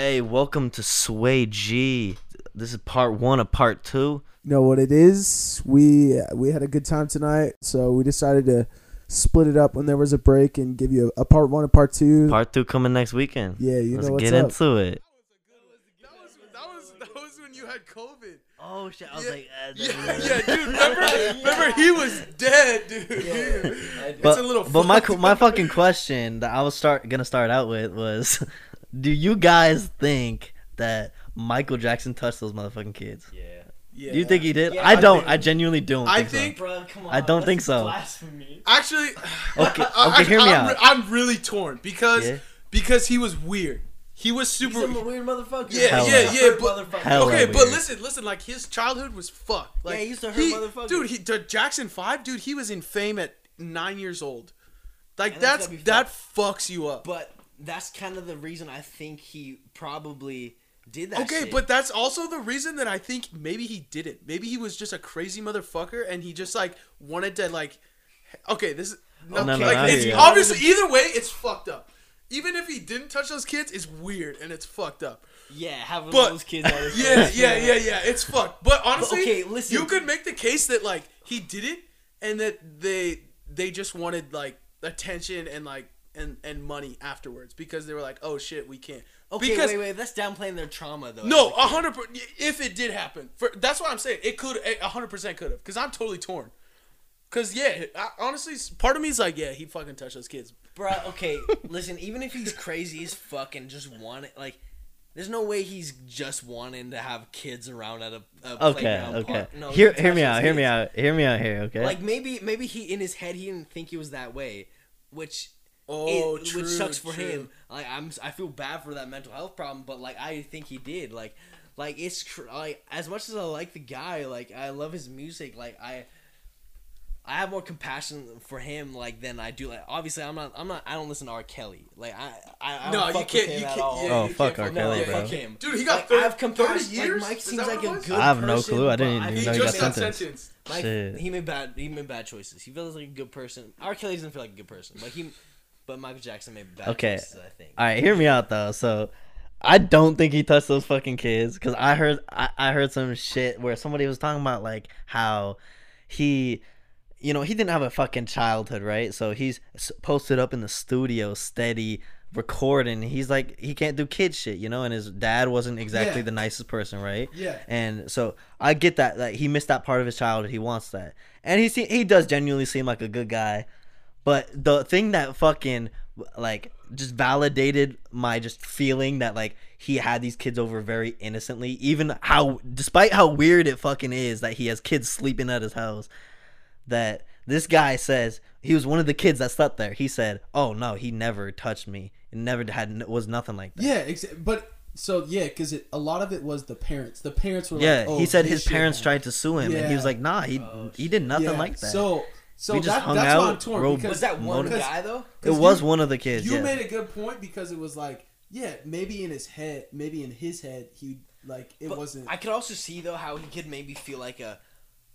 Hey, welcome to Sway G. This is part one of part two. You know what it is? We we had a good time tonight, so we decided to split it up when there was a break and give you a, a part one and part two. Part two coming next weekend. yeah, you Let's know what's get up. into it. That was that was that was when you had COVID. Oh shit! I was Yeah, uh, yeah, yeah, dude. Remember, remember he was dead, dude. it's But, a little. but my my fucking question that I was start gonna start out with was, do you guys think that Michael Jackson touched those motherfucking kids? Yeah. Yeah. Do you think he did? Yeah, I I don't. think- I genuinely don't. I think, so. Bro, come on. I don't think so. Blasphemy. Actually, Okay, I- okay, hear me I'm, out. I'm really torn because Yeah. because he was weird. He was super He's super. a weird motherfucker. Yeah, Hella. yeah, yeah, but motherfucker. Hella okay, but listen, listen. Like his childhood was fucked. Like he used to hurt he- motherfuckers. Dude, he the Jackson Five, dude. He was in fame at nine years old. Like And that's that's that fucks you up. But that's kind of the reason I think he probably did that. Okay, shit. but that's also the reason that I think maybe he didn't. Maybe he was just a crazy motherfucker and he just like wanted to like. Okay, this is oh, no, no, no, like I it's you. obviously either way it's fucked up. Even if he didn't touch those kids, it's weird and it's fucked up. yeah, having But those kids. Out of yeah, yeah, yeah, yeah, it's fucked. But honestly, okay, listen. you could make the case that like he did it and that they they just wanted like attention and like and and money afterwards because they were like, oh shit, we can't. Okay, because wait, wait. That's downplaying their trauma, though. no, a a hundred. per- If it did happen, for that's what I'm saying. It could, a hundred percent could have. Because I'm totally torn. Because yeah, I, honestly, part of me is like, yeah, he fucking touched those kids. Bro, okay, listen. Even if he's crazy as fuck and just wanted, like, there's no way he's just wanting to have kids around at a, a Okay. playground Okay. park. No, hear he hear me touches out. Hear me out. Hear me out here. Okay. Like maybe maybe he in his head he didn't think he was that way, which Oh, it, true, which sucks for true. him. Like I'm I feel bad for that mental health problem, but like I think he did. Like like it's cr- like as much as I like the guy, like I love his music. Like I. I have more compassion for him, like than I do. Like, obviously, I'm not. I'm not. I don't listen to R. Kelly. Like, I. I, I No, don't you can't- you can't- yeah, Oh, you fuck can't R. Kelly, no, bro. fuck him, Dude, he got Like, 30 I have compassion. 30 years? Like, Mike seems like a was? good. I have no person, clue. I didn't even He know he got got sentenced. sentenced. Like Shit. he made bad he made bad choices. He feels like a good person. R. Kelly doesn't feel like a good person, but he but Michael Jackson made bad Okay. choices. I think. All right, hear me out though. So, I don't think he touched those fucking kids because I heard I, I heard some shit where somebody was talking about like how he, you know, he didn't have a fucking childhood, right? So he's posted up in the studio, steady recording. He's like he can't do kid shit, you know, and his dad wasn't exactly Yeah. the nicest person, right? Yeah. And so I get that like he missed that part of his childhood. He wants that, and he se- he does genuinely seem like a good guy. But the thing that fucking like just validated my just feeling that like he had these kids over very innocently, even how despite how weird it fucking is that he has kids sleeping at his house, that this guy says he was one of the kids that slept there. He said, "Oh no, he never touched me. It never had was nothing like that." Yeah, exa- but so yeah, because it a lot of it was the parents. The parents were Yeah, like, oh, he said his parents happened. tried to sue him, and he was like, "Nah, he Oh, he did nothing Yeah, like that." So so We just that, hung that's out, why I'm torn rode- because Was that one because- guy though? it 'cause was you- one of the kids. You yeah. made a good point because it was like, yeah, maybe in his head, maybe in his head, he like it But wasn't. I could also see though how he could maybe feel like a,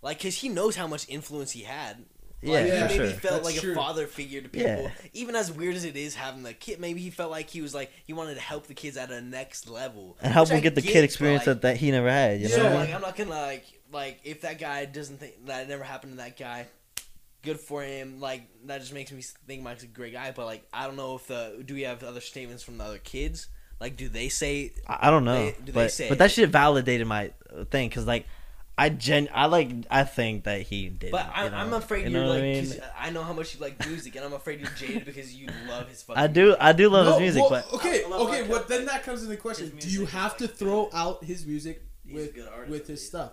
like, cause he knows how much influence he had. Yeah, Like, for he maybe sure. felt That's like true. a father figure to people. Yeah. Even as weird as it is having the kid, maybe he felt like he was like he wanted to help the kids at a next level and help them get the get, kid experience like, that, that he never had. You So know, Yeah. like I'm not gonna like like if that guy doesn't think that never happened to that guy, good for him. Like that just makes me think Mike's a great guy. But like I don't know if the do we have other statements from the other kids? Like do they say I I don't know, They- do they but say but that it? shit validated my uh, thing because like I gen I like I think that he did. But I, know, I'm afraid You you're know what like, I mean? 'cause I know how much you like music, and I'm afraid you're jaded because you love his fucking. I do I do love No, his music, well, but okay, okay. Mark What then that comes into question? Do you music is have to throw out his music He's a with good artist, with his stuff?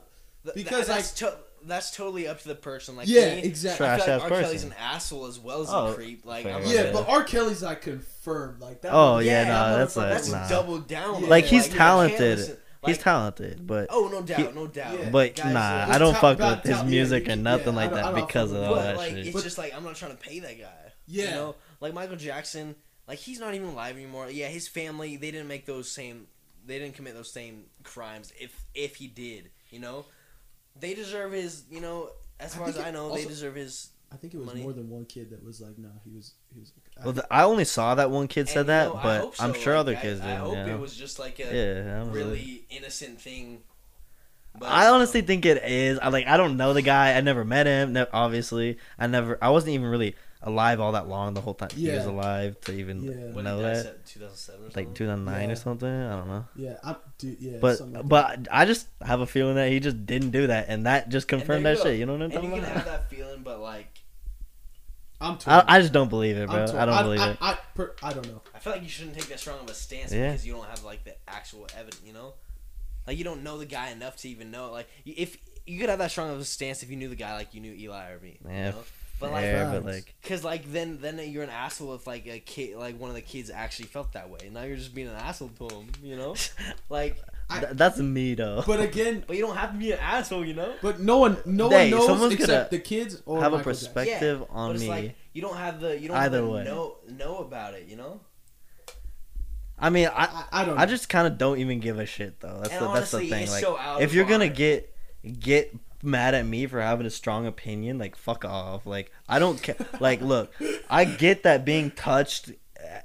Because, that- that's to, that's totally up to the person. Like Yeah, me, exactly. I feel like ass R. Kelly's an asshole as well as Oh, a creep. Like fair I'm. Yeah, but R. Kelly's like confirmed. Like that. Oh, was- yeah, no, that that's like, that's nah. double down. Yeah. like he's you can't talented. listen- he's talented, but Oh no doubt, he- no doubt. Yeah. but Guys, nah, uh, I don't ta- fuck about with his ta- yeah, music you or nothing yeah, like I don't- I that because of with all but that like shit. it's But- just like I'm not trying to pay that guy. Yeah. You know, like Michael Jackson, like he's not even alive anymore. Yeah, his family they didn't make those same, they didn't commit those same crimes. If if he did, you know, they deserve his. You know, as I far as I it know, they deserve his. I think it was Money? more than one kid that was like, no, he was he was. Like, Well, the, I only saw that one kid said And, that, you know, but hope I'm sure like, other kids I, did. I hope you know? it was just like a yeah, I was like- really innocent thing. But, I um, honestly think it is. I like. I don't know the guy. I never met him. Ne- obviously, I never. I wasn't even really alive all that long. The whole time he was alive to even Yeah. know did that? that. set? 2007 or Like something? 2009 Yeah. or something. I don't know. yeah, I'm, dude, yeah. But something like that. but I just have a feeling that he just didn't do that, and that just confirmed that go. shit. You know what I'm And talking you can about? have that feeling, but like I'm torn. I, I just don't believe it, bro. I'm torn. I don't believe I, it. I, I, per, I don't know. I feel like you shouldn't take that strong of a stance Yeah. because you don't have like the actual evidence. You know, like you don't know the guy enough to even know. Like if you could have that strong of a stance if you knew the guy like you knew Eli or me. Yeah, You know? But like Fair, but like Cause like then then you're an asshole if like a kid like one of the kids actually felt that way. Now you're just being an asshole to him, you know? Like, I- th- that's me though. But again, but you don't have to be an asshole, you know? but no one, no Hey, one knows someone's except the kids or have a Michael Jackson. perspective but on me. like you don't have the you don't Either have the way. know know about it, you know? I mean, I I, I don't. I just kind of don't even give a shit though. That's And the that's the thing. Like, so if you're gonna get get mad at me for having a strong opinion, like fuck off. Like I don't care. like look, I get that being touched uh,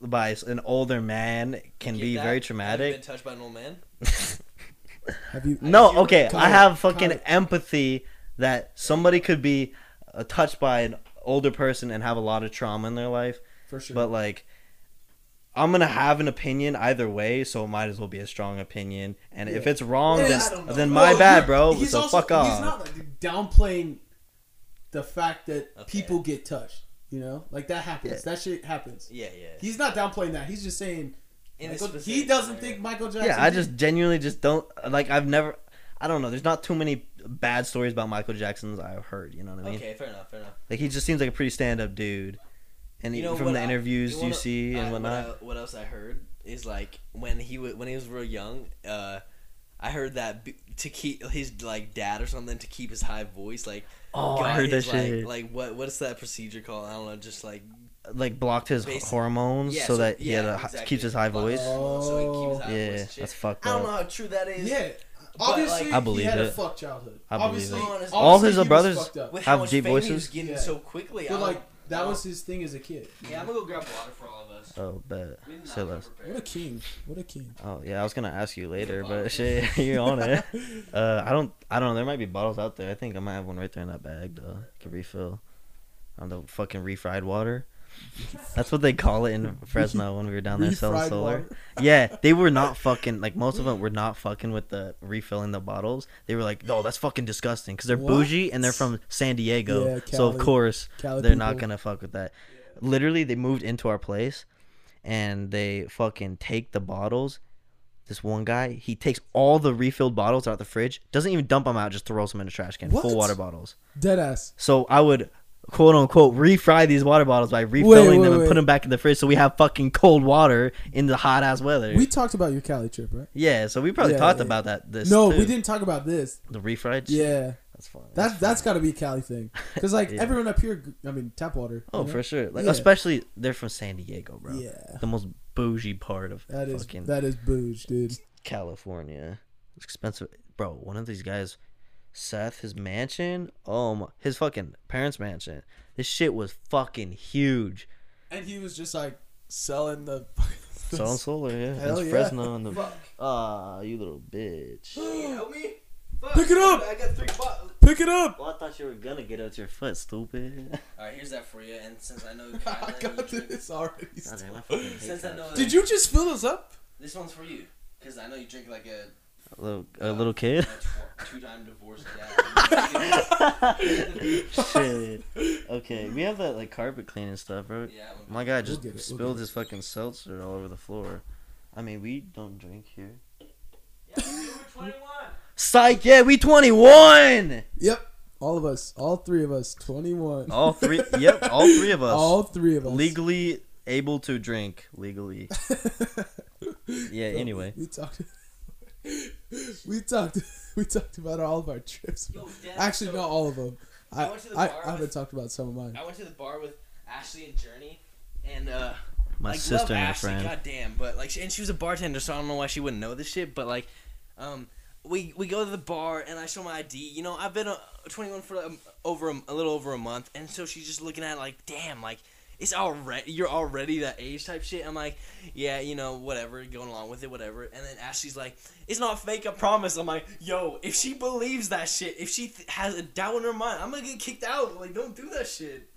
by an older man can be that? very Have you traumatic. been touched by an old man? Have you? No, Have you okay, I have fucking Kyle. empathy that somebody could be uh, touched by an older person and have a lot of trauma in their life, For sure. but like. I'm gonna have an opinion either way, so it might as well be a strong opinion. And if it's wrong, Yeah, then, I don't then Well, my bad, bro. he's So also- fuck off. He's not like, downplaying the fact that Okay. people get touched. You know, like that happens. Yeah. That shit happens. Yeah, yeah. He's not downplaying that. He's just saying Michael- he doesn't scenario. think Michael Jackson. yeah, I did. just genuinely just don't like. I've never. I don't know. There's not too many bad stories about Michael Jackson's I've heard. You know what I mean? Okay, fair enough, fair enough. Like he just seems like a pretty stand-up dude. And You know from the I- interviews you you, wanna- see and whatnot. What, I- what else I heard is like when he wa when he was real young. Uh, I heard that b- to keep his like dad or something to keep his high voice like. oh, I got heard that like, shit. Like what what is that procedure called? I don't know. Just like like blocked his Basic- hormones yeah, so, that he had a, exactly. keeps his high voice. his hormones so he keeps high yeah, and shit. that's fucked I don't know how true that is. Yeah. Obviously, like- I believe he had a it. fuck childhood. I believe obviously, it. obviously All his he brothers- fucked up. With Have deep fame he was voices? getting Yeah. so quickly. But like that was his thing as a kid. Yeah, I'm gonna go grab water for all of us. Oh, bet. We did not Say come less. What a king! What a king! Oh yeah, I was gonna ask you later, bottle. but shit, you're on it. Uh, I don't, I don't know. There might be bottles out there. I think I might have one right there in that bag though. Can refill on the fucking refried water. That's what they call it in Fresno when we were down there selling solar. water. Yeah, they were not fucking like most of them were not fucking with the refilling the bottles. They were like, "No, that's fucking disgusting," because they're What? bougie and they're from San Diego, Yeah, so of course Cali they're not gonna fuck with that. Literally, they moved into our place, and they fucking take the bottles. This one guy, he takes all the refilled bottles out of the fridge, doesn't even dump them out, just throws them in a trash can, full water bottles. Dead ass. So I would quote unquote refry these water bottles by refilling wait, them and wait. put them back in the fridge, so we have fucking cold water in the hot ass weather. We talked about your Cali trip, right? yeah, so we probably Yeah, talked yeah. about that. This No, too. we didn't talk about this. The refried. Yeah, that's fine. that's that's got to be a Cali thing. Because like Yeah. everyone up here, I mean, tap water. Oh, you know? for sure. Like Yeah. especially they're from San Diego, bro. Yeah, The most bougie part of that is fucking that is booge, dude. California. It's expensive, bro. One of these guys, Seth, his mansion. Oh my, his fucking parents' mansion. This shit was fucking huge. And he was just like selling the. Selling solar, yeah. Hell It's yeah. Fresno and the Fuck. ah, you little bitch. Can you help me? Fuck, Pick it up! I got three bottles. Pick it up. Well, I thought you were gonna get out your foot, stupid. All right, here's that for you. And since I know I got this already. God damn, I Since I that. know Did you just fill this up? this one's for you, because I know you drink like a, A little, a little kid. tw- two-time divorced dad. Shit. Okay, we have that like carpet cleaning stuff, bro. yeah, I'm- My guy We'll just we'll spilled his fucking seltzer all over the floor. I mean, we don't drink here. yeah, we're 21. Psych, yeah, we 21! Yep. All of us. All three of us. Twenty-one. All three, yep, all three of us. All three of us. legally able to drink, legally. Yeah, anyway. We talked. we talked. We talked about all of our trips. Yo, Dad, Actually, so- not all of them. I I went to the I, bar I haven't with- talked about some of mine. I went to the bar with Ashley and Journey, and uh, My like, sister love and a Ashley, friend. goddamn, but like, and she was a bartender, so I don't know why she wouldn't know this shit. But like, um, we we go to the bar and I show my ID. You know, I've been a, 21 for um, over a, a little over a month, and so she's just looking at it like, damn, like it's already you're already that age type shit. I'm like, yeah, you know, whatever, going along with it, whatever. And then Ashley's like, it's not fake, I promise. I'm like, yo, if she believes that shit, if she th- has a doubt in her mind, I'm gonna get kicked out. Like, don't do that shit.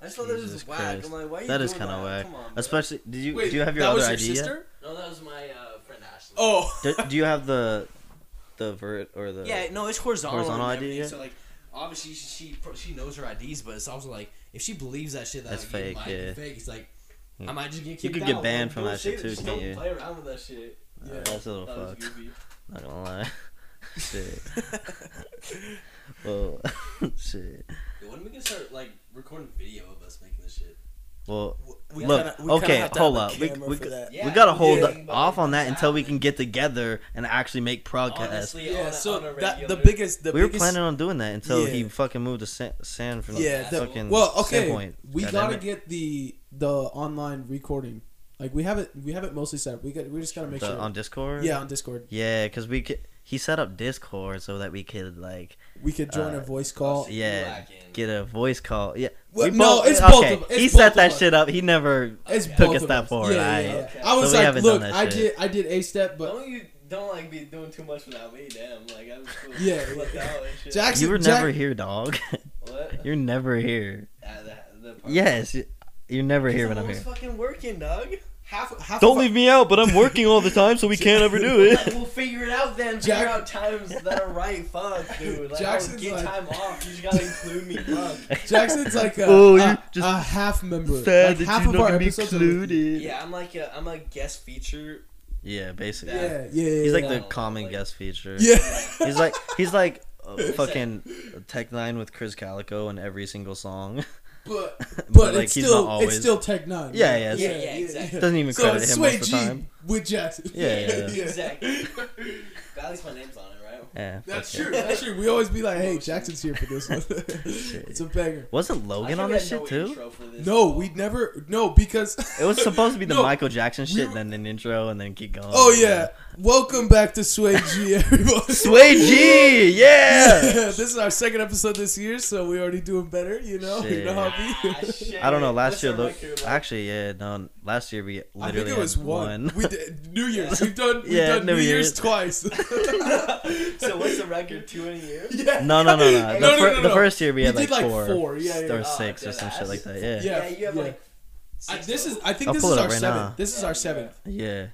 I just thought that was Jesus just whack. Christ. I'm like, why are you That is doing kind of whack. On. Especially, did you Wait, do you have your other your ID yet? No, that was my uh, friend Ashley. Oh, Do, do you have the the vert or the? Yeah, no, it's horizontal. Horizontal ID, yeah? So like, obviously she, she she knows her IDs, but it's also like if she believes that shit that That's like, fake, might yeah. be fake, it's like I might just get kicked You could out. get banned Like, from that shit too, Just can't don't you? play around with that shit. Uh, Yeah. that's a little That was fucked. goofy. Not gonna lie. shit. well, shit. Yo, when are we gonna start like recording video of us making this shit? Well, we look. kinda- we kinda okay, hold up. We, we. Yeah, we gotta hold yeah. off on that until we can get together and actually make progress. Honestly, Yeah, on so on that the biggest the we were planning on doing that until he fucking moved to San, San from yeah the, fucking well okay Sandpoint. We God gotta get the the online recording. Like we have it, we have it mostly set. up. We got, we just gotta make The- sure. on Discord. yeah, on Discord, Yeah, because we could. He set up Discord so that we could like, we could join Uh, a voice call. yeah, get a voice call. Yeah, Well, we no, both- it's both of- it's he set that us. shit up. He never It's took a step us. forward. Yeah, yeah, I- yeah. Okay. I was So like, look, I did, I did a step, but don't you don't like be doing too much without me? Damn, like I'm cool. Yeah, Left yeah. out and shit. Jackson, You were Jack- never here, dog. What? You're never here. Uh, the, the Yes, you're never here when I'm always here. fucking working, dog. Half, half. Don't of, leave me out, but I'm working all the time, so we can't ever do it. we'll figure it out then. Figure Jack- out times that are right. Fuck, dude. Like, Jackson's I'll get like- time off. You just gotta include me. Fuck. Jackson's like a, Oh, a, you're just a half member. Sad like that half you're of not our gonna be episodes are included. Yeah, I'm like a, I'm a guest feature. Yeah, basically. Yeah, yeah, yeah. He's like yeah. the Yeah. common Like- guest feature. yeah. He's like he's like a fucking Tech N9ne with Krizz Kaliko in every single song. But But, but like, it's still always- it's still Tech N9ne. Yeah, yeah, Yeah, yeah, exactly. Doesn't even So credit it's him Sway most G of the time. with Jackson. Yeah, yeah, yeah. Exactly. But at least my name's on it, right? Yeah, That's true. yeah. That's true. We always be like, "Hey, Jackson's here for this one." it's a banger. Wasn't Logan on we this shit no too? this. No, we never. No, because It was supposed to be the No, Michael Jackson shit, we- then an intro, and then keep going. Oh yeah, welcome back to Sway G, everybody. Sway G, yeah. this is our second episode this year, so we're already doing better. You know, you know how Ah, it I don't know. Last What's year, look, record, like? actually, yeah, no. Last year we I literally think it was had one. one. We did New Year's. We've done. We've Yeah, done New New, Year's, Year's. twice. so what's the record? Two in a year? yeah. no, no, no, no. The, No, no, fir- no, the first year we, We had like, like, four, four, yeah, yeah. or Oh, six or dead some shit like that. Yeah, Yeah. Yeah, you have yeah. like. I, this is. I think I'll this is our up right seventh. now. This is our you seventh. yeah.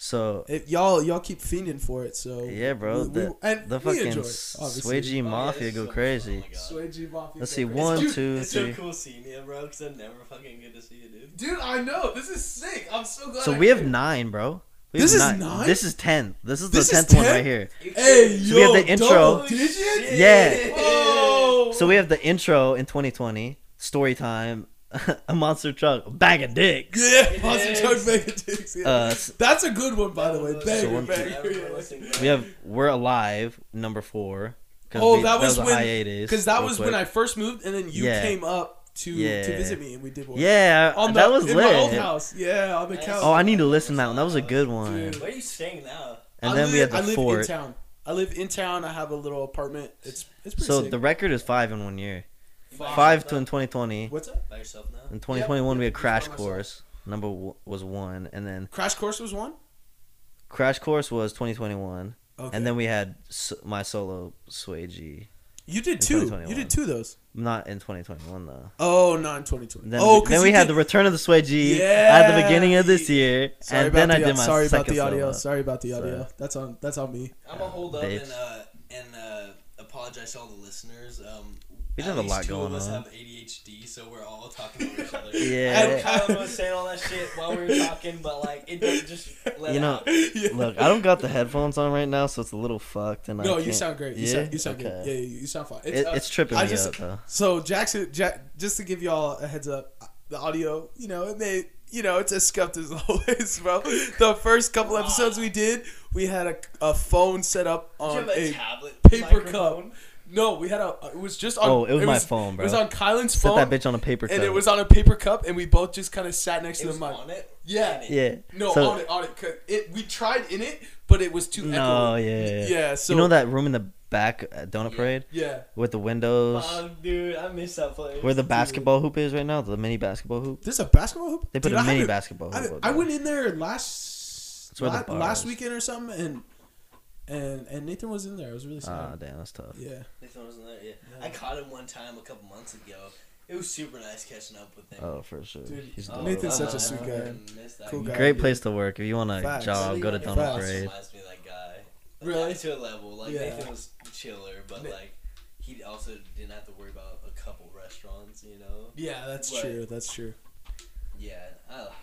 So If y'all y'all keep fiending for it, so yeah, bro. we- we- and the we fucking enjoy it, S- Sway G Oh, yeah, Mafia go so crazy. fun, oh my Sway G Mafia. Let's see, crazy. one, Dude, two, It's three. so cool seeing you, bro, because I never fucking get to see you, dude. Dude, I know this is sick. I'm so glad. So I we have came. nine, bro. We This have is nine? This is ten. This is This the is tenth one right here. Hey, So yo, we have the intro. double? Yeah. Oh. So we have the intro in 2020. Story time. a monster truck. A bag of dicks. Yeah, It Monster is. Truck Bacon Dicks. Yeah. Uh, That's a good one, by the way. So Banger, one- banger. we have we're alive. Number four. Oh, we- that was a when- hiatus. Because that real was when. I first moved, and then you Yeah. came up to Yeah. to visit me, and we did one. Yeah, on the, that was in lit. my old house. Yeah, on the Nice. couch. Oh, I need to listen to that one. That was a good one. Dude. Where are you staying now? And I then live, we had the I live fort. in town. I live in town. I have a little apartment. It's it's pretty So sick. the record is five in one year. Five. Five to in 2020. What's that? By yourself now? In 2021 we had Crash just by myself. Course. Number w- was one, and then Crash Course was one. Crash Course was 2021, Okay. and then we had s- my solo Sway G. you did in two. You 2021. did two of those. Not in 2021 though. Oh, not in 2020. Then, oh, we, then we had the return of the Sway G at the beginning of this year, Sorry and about then the, I did my sorry about second the audio. solo. Sorry about the So- audio. That's on that's on me. I'm gonna hold up Babes. and uh and uh apologize to all the listeners. Um, We at have a least lot two going of us on. have ADHD, so we're all talking over each other. Yeah. Kylan was saying all that shit while we were talking, but like it didn't just let You know, out. Yeah. Look, I don't got the headphones on right now, so it's a little fucked. And I No, you can't- sound great. You Yeah? sound, you sound Okay. good. Yeah, yeah, you sound fine. It, uh, it's tripping I me just- up though. So Jackson, Jack, just to give y'all a heads up, the audio, you know, it may, you know, it's as scuffed as always, bro. The first couple episodes we did, we had a, a phone set up Did you on have a a tablet paper microphone? No, we had a. Uh, it was just on. Oh, it was my phone, bro. It was bro. on Kylan's Set phone. that bitch on a paper and it was on a paper cup, and we both just kind of sat next It to the mic. on it. Yeah. yeah. No, So- on it, on it. 'cause it. We tried in it, but it was too No, echoey. yeah, yeah. Yeah, so- you know that room in the back at Donut Parade Yeah. with the windows, Oh, dude, I miss that place. where the basketball hoop is right now, the mini basketball hoop. There's a basketball hoop. They put Dude, a I mini haven't- basketball I, hoop. up I there. went in there last It's where the la- bar last is. weekend or something, and and and Nathan was in there. It was really Ah, sad. damn, that's tough. yeah. Nathan wasn't there. Yeah. I caught him one time a couple months ago. It was super nice catching up with him. Oh, for sure. Dude, He's Oh. Nathan's such a I sweet guy. Cool guy. guy. Great dude. place to work. If you want a Facts. job, go to Nathan Donut also Parade. reminds me of that guy. Like, Really? not To a level. Like Yeah. Nathan was chiller, but Na- like he also didn't have to worry about a couple restaurants. You know. Yeah, that's But- true. That's true. Yeah, I love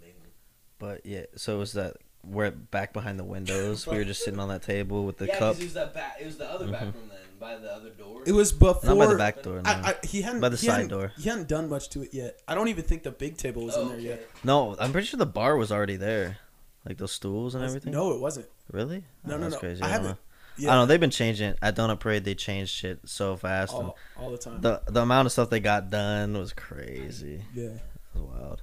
Nathan. But yeah, so it was that we're back behind the windows. we were just sitting on that table with the yeah, 'cause cup. it was that back. It was the other Mhm. back room then, by the other door. It was before. Not by the back door. No, I, I, he hadn't By the he side hadn't- door. He hadn't done much to it yet. I don't even think the big table was Oh, in there okay. yet. no I'm pretty sure the bar was already there, like those stools and everything. No, it wasn't. really? No, Oh, no, that's no. Crazy. I I, don't haven't- know. Yeah, I don't know. They've been changing at Donut Parade. They changed shit so fast, and all, all the time. the the amount of stuff they got done was crazy. yeah. It was wild.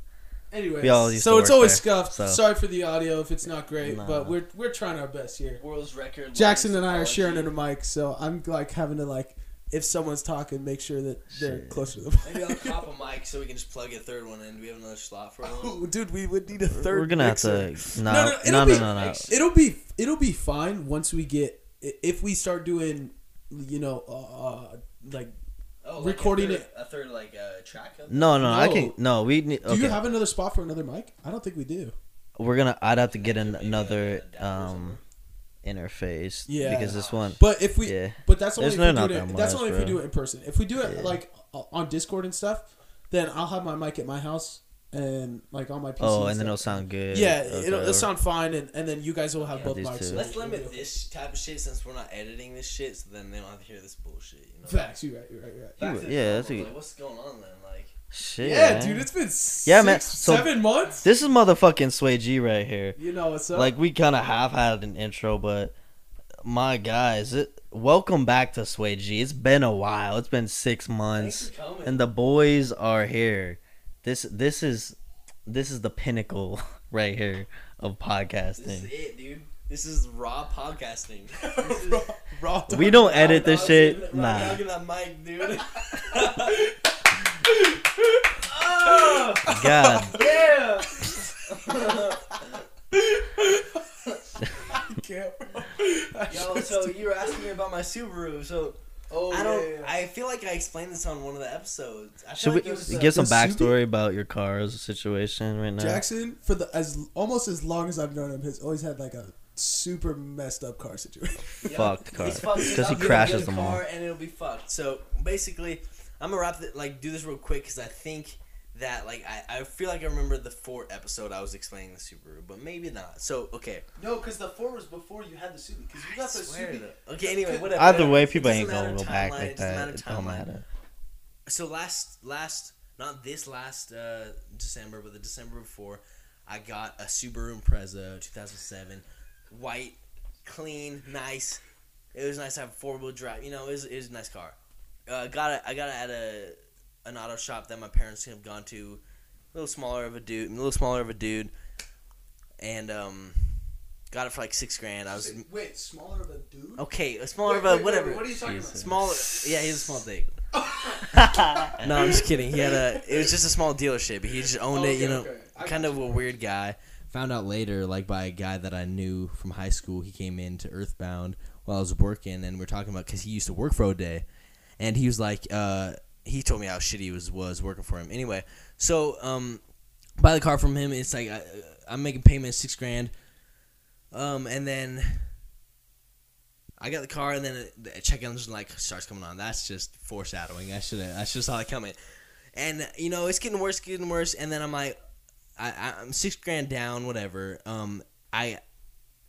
Anyway, We all used so to it's work always there, scuffed. so- Sorry for the audio if it's not great, Nah. but we're we're trying our best here. World's record. Jackson and I are sharing in a mic, so I'm like having to like, if someone's talking, make sure that they're Shit. closer to the Maybe I'll cop a mic so we can just plug a third one in. Do we have another slot for one? Oh, dude, we would need a third. We're gonna have to. No, No, no, no, it'll no, be- no, no, no. It'll be it'll be fine once we get i- if we start doing, you know, uh, uh like. Oh, like Recording a third, it- A third like uh, track. Of No, no, I No. can. No, we need. Do Okay, you have another spot for another mic? I don't think we do. we're gonna. I'd have to get an, another a um interface. Yeah. because this one. But if we, Yeah. but that's only There's if no- we do it. that That's much, only if we do it in person. If we do it Yeah. like uh, on Discord and stuff, then I'll have my mic at my house and like on my PC. Oh, and then it'll sound good. yeah, Okay, it'll, it'll sound fine, and, and then you guys will have Yeah, both these mics. Let's limit this type of shit since we're not editing this shit, so then they don't have to hear this bullshit. You know. Facts. You're right. You're right. You're right. Back to Yeah, that's promos, a- like, what's going on then? Like, Shit. Yeah, man. dude, it's been Yeah, yeah, man, man. so- seven months. This is motherfucking Sway G right here. You know what's up? Like we kind of have had an intro, but my guys, it, welcome back to Sway G. It's been a while. It's been six months, for coming. and the boys are here. This this is this is the pinnacle right here of podcasting. this is it, dude. This is raw podcasting. Is- raw, raw talk. We don't edit this shit. dogging- raw Nah. that mic, dude. God, yeah. I can't, bro. Yo, so you were asking me about my Subaru. So oh, I don't. yeah, yeah. I feel like I explained this on one of the episodes. I should we like it was, uh, give some the Subi- backstory about your car's situation right now? Jackson for the as almost as long as I've known him has always had like a super messed up car situation. Yeah, Fucked car. It's fucked 'Cause he I'll get a crashes good them all. car And it'll be fucked. So basically, I'm gonna wrap it like do this real quick because I think that like I, I feel like I remember the Ford episode I was explaining the Subaru, but maybe not. So okay. no, because the Ford was before you had the Subi. Because you I swear to- Okay. Anyway, whatever. Either whatever. way, people ain't gonna go back timeline, like that. matter It don't timeline. matter. so last last not this last uh, December, but the December before, I got a Subaru Impreza 2007, white, clean, nice. It was nice to have four wheel drive. You know, it was, it was a nice car. Uh, got it. I got it at a an auto shop that my parents have gone to. A little smaller of a dude. A little smaller of a dude, and um, got it for like six grand. I was wait smaller of a dude. okay. A smaller Wait, of a wait, whatever. wait, what are you talking Jesus. Small, yeah, he a small dick. no, I'm just kidding. He had a. It was just a small dealership. He just owned it. You know, okay. Kind of a weird guy. Found out later, like by a guy that I knew from high school. He came into Earthbound while I was working, and we are talking about because he used to work for a day, and he was like, uh, he told me how shitty he was was working for him. Anyway, so um, buy the car from him. It's like I, I'm making payments six grand, um, and then I got the car, and then it- the check engine like starts coming on. That's just foreshadowing. I should. I should saw it coming. And you know, it's getting worse, getting worse. And then I'm like, I- I'm six grand down, whatever. Um, I,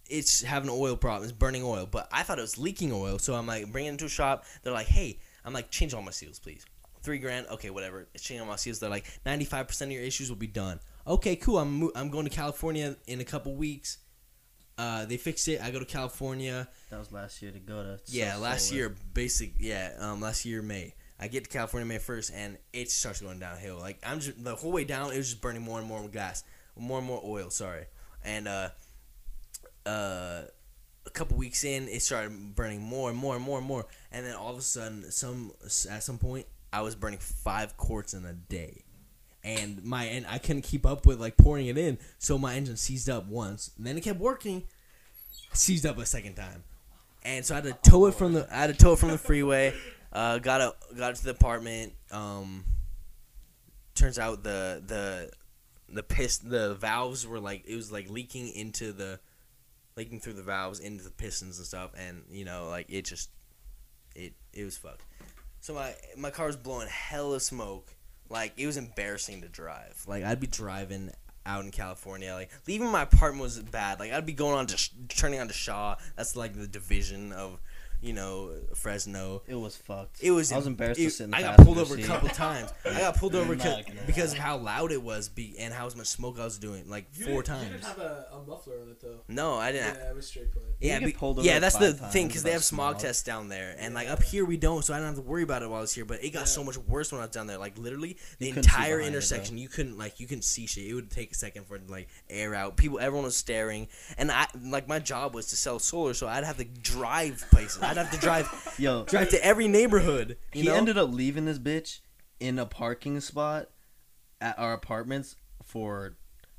it's having oil problems, burning oil. But I thought it was leaking oil, so I'm like, bringing it to a shop. They're like, hey, I'm like, change all my seals, please. Three grand, okay, whatever. It's changing all my seals. They're like, 95% of your issues will be done. Okay, cool. I'm mo- I'm going to California in a couple weeks. Uh, they fix it. I go to California. That was last year to go to. Yeah, South last year, basic. Yeah, um, last year May. I get to California May first, and it starts going downhill. Like I'm just the whole way down, it was just burning more and more gas, more and more oil. Sorry, and uh, uh, a couple weeks in, it started burning more and more and more and more, and then all of a sudden, some at some point, I was burning five quarts in a day. And my and I couldn't keep up with like pouring it in, so my engine seized up once. And Then it kept working, seized up a second time and so I had to tow it from the I had to tow it from the freeway. Uh, got it got to the apartment. Um, turns out the the the piss the valves were like it was like leaking into the leaking through the valves into the pistons and stuff, and you know like it just it it was fucked. So my my car was blowing hella smoke. Like it was embarrassing to drive. Like I'd be driving out in California. Like leaving my apartment was bad. Like I'd be going on to sh- turning on to Shaw. That's like the division of you know Fresno. It was fucked. It was. I was embarrassed it- to sit in the I got pulled passenger over a couple times. I got pulled over not because, of how loud it was, be, and how much smoke I was doing. Like You four didn't, You didn't have a, a muffler on it though. no, I didn't. Yeah, it was straight play. Yeah, be- pulled over yeah, that's the thing because they have smog smog. tests down there, and like up here we don't, so I don't have to worry about it while I was here. But it got Yeah. so much worse when I was down there. Like literally, the You couldn't see entire behind it, intersection, you couldn't like you couldn't see shit. It would take a second for it to like air out. People, everyone was staring, and I like my job was to sell solar, so I'd have to drive places. I'd have to drive Yo, drive to every neighborhood. You he know? ended up leaving this bitch in a parking spot at our apartments for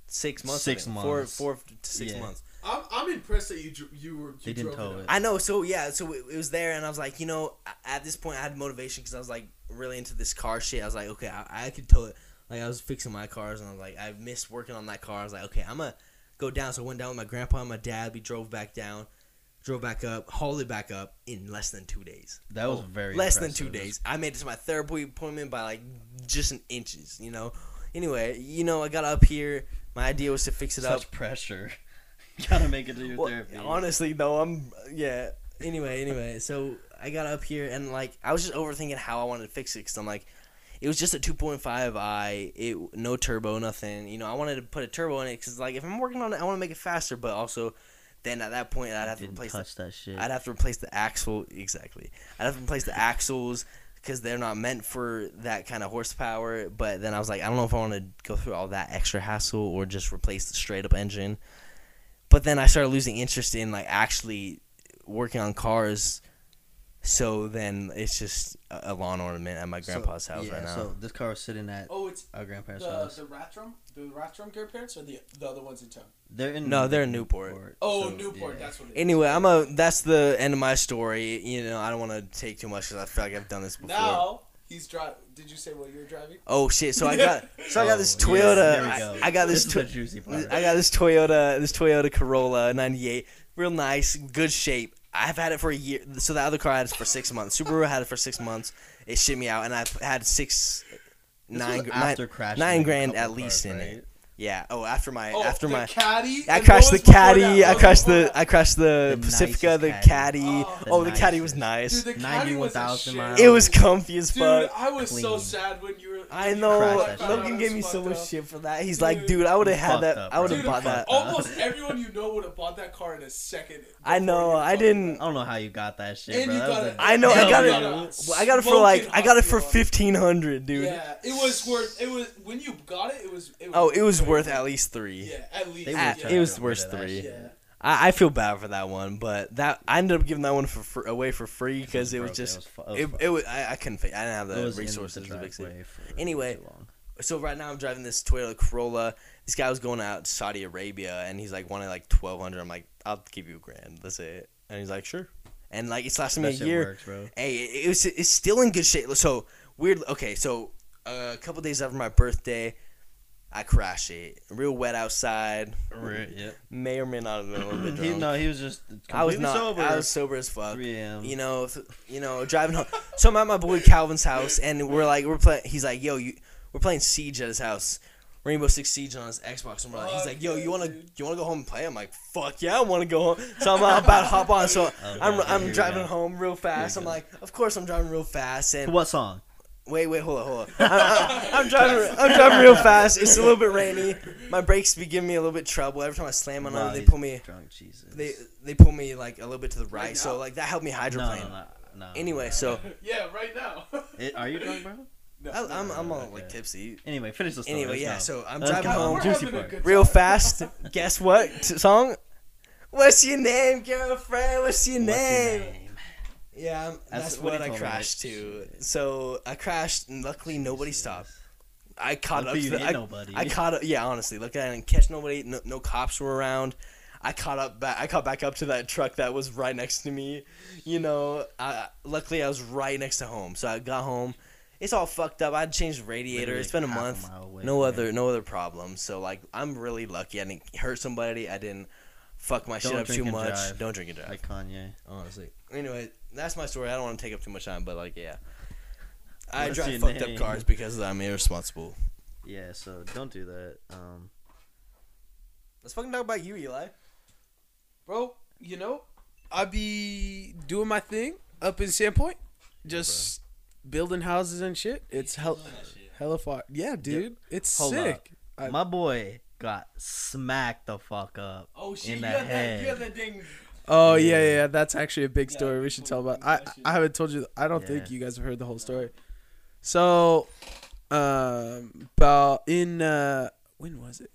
six months. Six months. Four, four to six Yeah. months. I'm, I'm impressed that you dr- you were you They didn't drove tow it. it. I know. So yeah. So it, it was there, and I was like, you know, at this point, I had motivation because I was like really into this car shit. I was like, okay, I, I could tow it. Like I was fixing my cars, and I was like, I missed working on that car. I was like, okay, I'm gonna go down. So I went down with my grandpa and my dad. We drove back down, drove back up, hauled it back up in less than two days. that was oh, very less than two days. I made it to my therapy appointment by like just an inches. You know. Anyway, you know, I got up here. My idea was to fix it up. Such pressure. gotta make it to your Well, therapy. honestly, though, I'm yeah. Anyway, anyway, so I got up here and like I was just overthinking how I wanted to fix it because I'm like, it was just a 2.5i, it no turbo, nothing. You know, I wanted to put a turbo in it because like if I'm working on it, I want to make it faster, but also then at that point I'd have to replace the, that shit. I'd have to replace the axle exactly. I'd have to replace the axles because they're not meant for that kind of horsepower. But then I was like, I don't know if I want to go through all that extra hassle or just replace the straight up engine. But then I started losing interest in like actually working on cars. So then it's just a a lawn ornament at my So- grandpa's house yeah, right now. So this car was sitting at Oh, it's our grandparents' the house. the Rathdrum, the Rathdrum grandparents, or the the other ones in town. They're in No, they're in Newport. Oh, so, Newport. yeah. That's what. It is. anyway, I'm a. That's the end of my story. You know, I don't want to take too much because I feel like I've done this before. Now he's driving. Did you say what you were driving? Oh shit! So I got so I got this Oh, yes, Toyota. there we I, go. I got this. This is the Toy- juicy part. I got this Toyota. This Toyota Corolla '98, real nice, good shape. I've had it for a year. So the other car I had it for six months. Subaru had it for six months. It shipped me out, and I've had six, This nine, after nine, nine grand at least cars, in right? it. Yeah. Oh, after my Oh, after the my. caddy. I crashed the caddy. I crashed the? I crashed the, The Pacifica, the caddy. caddy. Oh. Oh, The the caddy was nice. Dude, the caddy was a 91,000 shit. miles. it was comfy as Dude, fuck. I was so sad when you were. I when you know. crashed that shit. Logan gave me so much shit. shit for that. He's like, Dude. dude, I would have had that. up, I would have bought that. almost everyone you know would have bought that car in a second. I know. I didn't. I don't know how you got that shit, And bro. you That got was it. a- I know. I got it. got a well, I got it for like. I got it for deal on it. fifteen hundred, dude. Yeah, it was worth. It was when you got it. It was. Oh, it was way worth at least three. Yeah, at least. They would've it was to worth get rid of that three. shit. Yeah. I, I feel bad for that one, but that I ended up giving that one for, for away for free because it was broke, just fu- it, fu- it was I, I couldn't fi- I didn't have it the was in resources the to fix it. driveway for Anyway. too long. So right now I'm driving this Toyota Corolla. This guy was going out to Saudi Arabia and he's like wanted like twelve hundred. I'm like I'll give you a grand. That's it. And he's like sure. And like it's lasting me That a shit year. works, bro. Hey, it, it was it's still in good shape. So weird. Okay, so uh, a couple days after my birthday, I crash it. Real wet outside. Right, Yeah. May or may not have been a little bit He, drunk. no, he was just I was not. sober. I was sober as fuck. 3 a.m. You know, th- you know, driving home. So I'm at my boy Calvin's house, and we're like, we're playing. He's like, yo, you, we're playing Siege at his house. Rainbow Six Siege on his Xbox, and we're like, he's like, yo, you wanna, you wanna go home and play? I'm like, fuck yeah, I wanna go home. So I'm uh, about to hop on. So I'm, I'm driving home real fast. I'm like, of course I'm driving real fast, and what song? Wait, wait, hold on, hold on. I'm, I'm, I'm driving. I'm driving real fast. It's a little bit rainy. My brakes be giving me a little bit trouble every time I slam on Wow, them. They pull me. drunk. Jesus. They they pull me like a little bit to the right. Right so like that helped me hydroplane. no, no, no. Anyway, so Yeah, right now. It- are you drunk, bro? I, I'm I'm all Okay. like tipsy. Anyway, finish the story. Anyway, yeah. Let's. So I'm Let's driving go. home Juicy having part. real fast. Guess what t- song? What's your name, girlfriend? What's your What's your name? Yeah, um, That's that's, what what, I me, crashed to. So I crashed, and luckily nobody Jesus. stopped. I caught Luckily up. To the, I, nobody. I caught up. Yeah, honestly, look, I didn't catch nobody. No, no cops were around. I caught up back. I caught back up to that truck that was right next to me. You know, I, luckily I was right next to home, so I got home. It's all fucked up. I had changed the radiator. Literally It's been a month. mile away no from other no other problems. So like, I'm really lucky. I didn't hurt somebody. I didn't fuck my Don't shit up too much. drive. Don't drink and drive. Like Kanye. honestly. Anyway, that's my story. I don't want to take up too much time, but like, yeah. I What's drive fucked name? up cars because I'm irresponsible. Yeah, so don't do that. Um, Let's fucking talk about you, Eli. Bro, you know, I be doing my thing up in Sandpoint, just building houses and shit. It's hell, hella far. Yeah, dude, it's Hold sick. I- my boy got smacked the fuck up. Oh In the head. that thing. Oh yeah, Yeah. yeah, yeah, that's actually a big story. we should tell about. I. I haven't told you. I don't think you guys have heard the whole story. So, um, about in uh, when was it?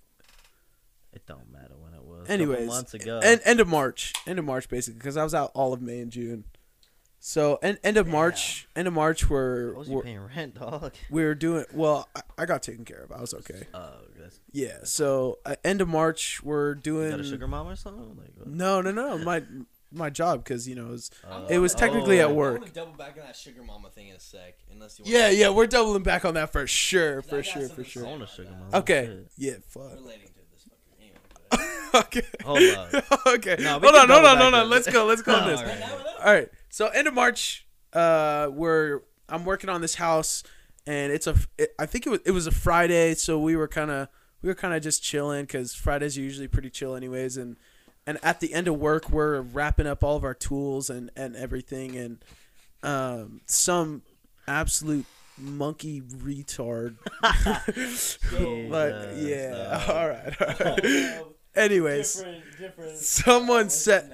It don't matter when it was. Couple Anyways, months ago. End end of March, end of March basically, because I was out all of May and June. So end end of March, end of March, we're, was we're paying rent, dog? we were doing well. I, I got taken care of. I was okay. Oh, that's Yeah. So uh, end of March, we're you doing. got a sugar mom or something? Like, what? No, no, no. My my job because you know it was, Uh, it was technically oh. at work. I'm double back on that sugar mama thing in a sec, unless you want Yeah, yeah, we're doubling back on that for sure, for sure, for something to I sure. say. want a sugar mom. Okay. Shit. Yeah, fuck. relating to this fucker. Anyway, okay. Hold up. okay. No, we hold on, hold double on, back hold on. Let's go. Let's go on this. All right. All right. So end of March, uh, we're I'm working on this house, and it's a it, I think it was it was a Friday, so we were kind of we were kind of just chilling because Fridays are usually pretty chill anyways, and and at the end of work we're wrapping up all of our tools and and everything, and um some absolute monkey retard but yeah all right, all right. anyways someone set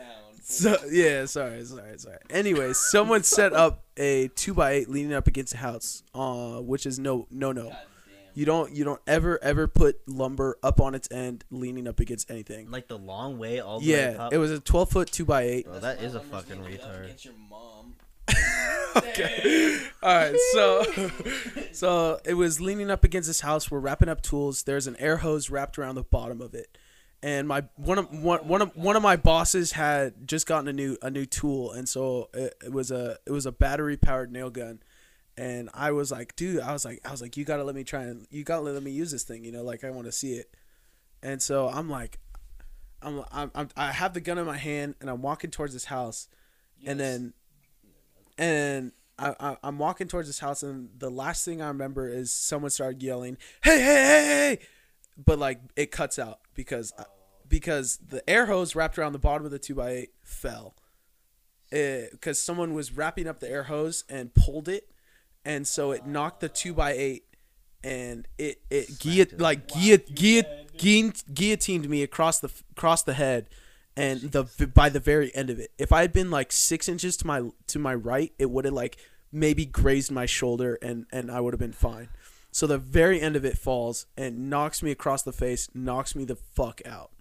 so yeah, sorry, sorry, sorry. Anyways, someone set up a two by eight leaning up against a house, uh, which is no, no, no. You don't, you don't ever, ever put lumber up on its end, leaning up against anything. Like the long way all the way Yeah, up. it was a twelve foot two by eight. Bro, that is a fucking retard. Against your mom. okay. All right. So, so it was leaning up against this house. We're wrapping up tools. There's an air hose wrapped around the bottom of it, and my one of one, one of one of my bosses had just gotten a new a new tool, and so it, it was a it was a battery powered nail gun. And I was like, dude, I was like, I was like, you gotta let me try and you gotta let me use this thing, you know, like I want to see it. And so I'm like, I'm, I'm, I'm I have the gun in my hand, and I'm walking towards this house, and then and I, I, I'm walking towards this house, and the last thing I remember is someone started yelling, "Hey, hey, hey, hey!" But like it cuts out because uh, because the air hose wrapped around the bottom of the two by eight fell. Because someone was wrapping up the air hose and pulled it, and so it knocked the two by eight, and it it guillot, like guillot, guillot, guillot, guillotined me across the across the head and the by the very end of it. If i had been like six inches to my to my right it would have like maybe grazed my shoulder and and i would have been fine so the very end of it falls and knocks me across the face knocks me the fuck out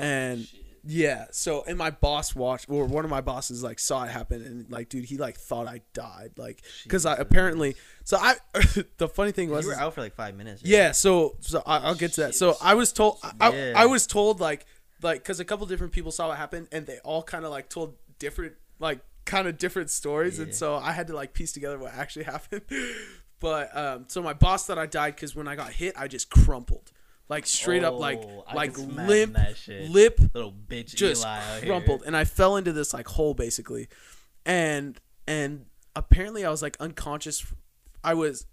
and yeah so and my boss watched or one of my bosses like saw it happen and like dude he like thought i died like because i apparently so i the funny thing was You were out for like five minutes. right? yeah, so so I, I'll get to that. So I was told I, Yeah. I, I was told like like because a couple different people saw what happened and they all kind of like told different like kind of different stories and so I had to like piece together what actually happened. But um, so my boss thought I died because when I got hit, I just crumpled like straight up like Oh, I like limp lip Little bitch just Eli crumpled and I fell into this like hole basically, and and apparently I was like unconscious. I was.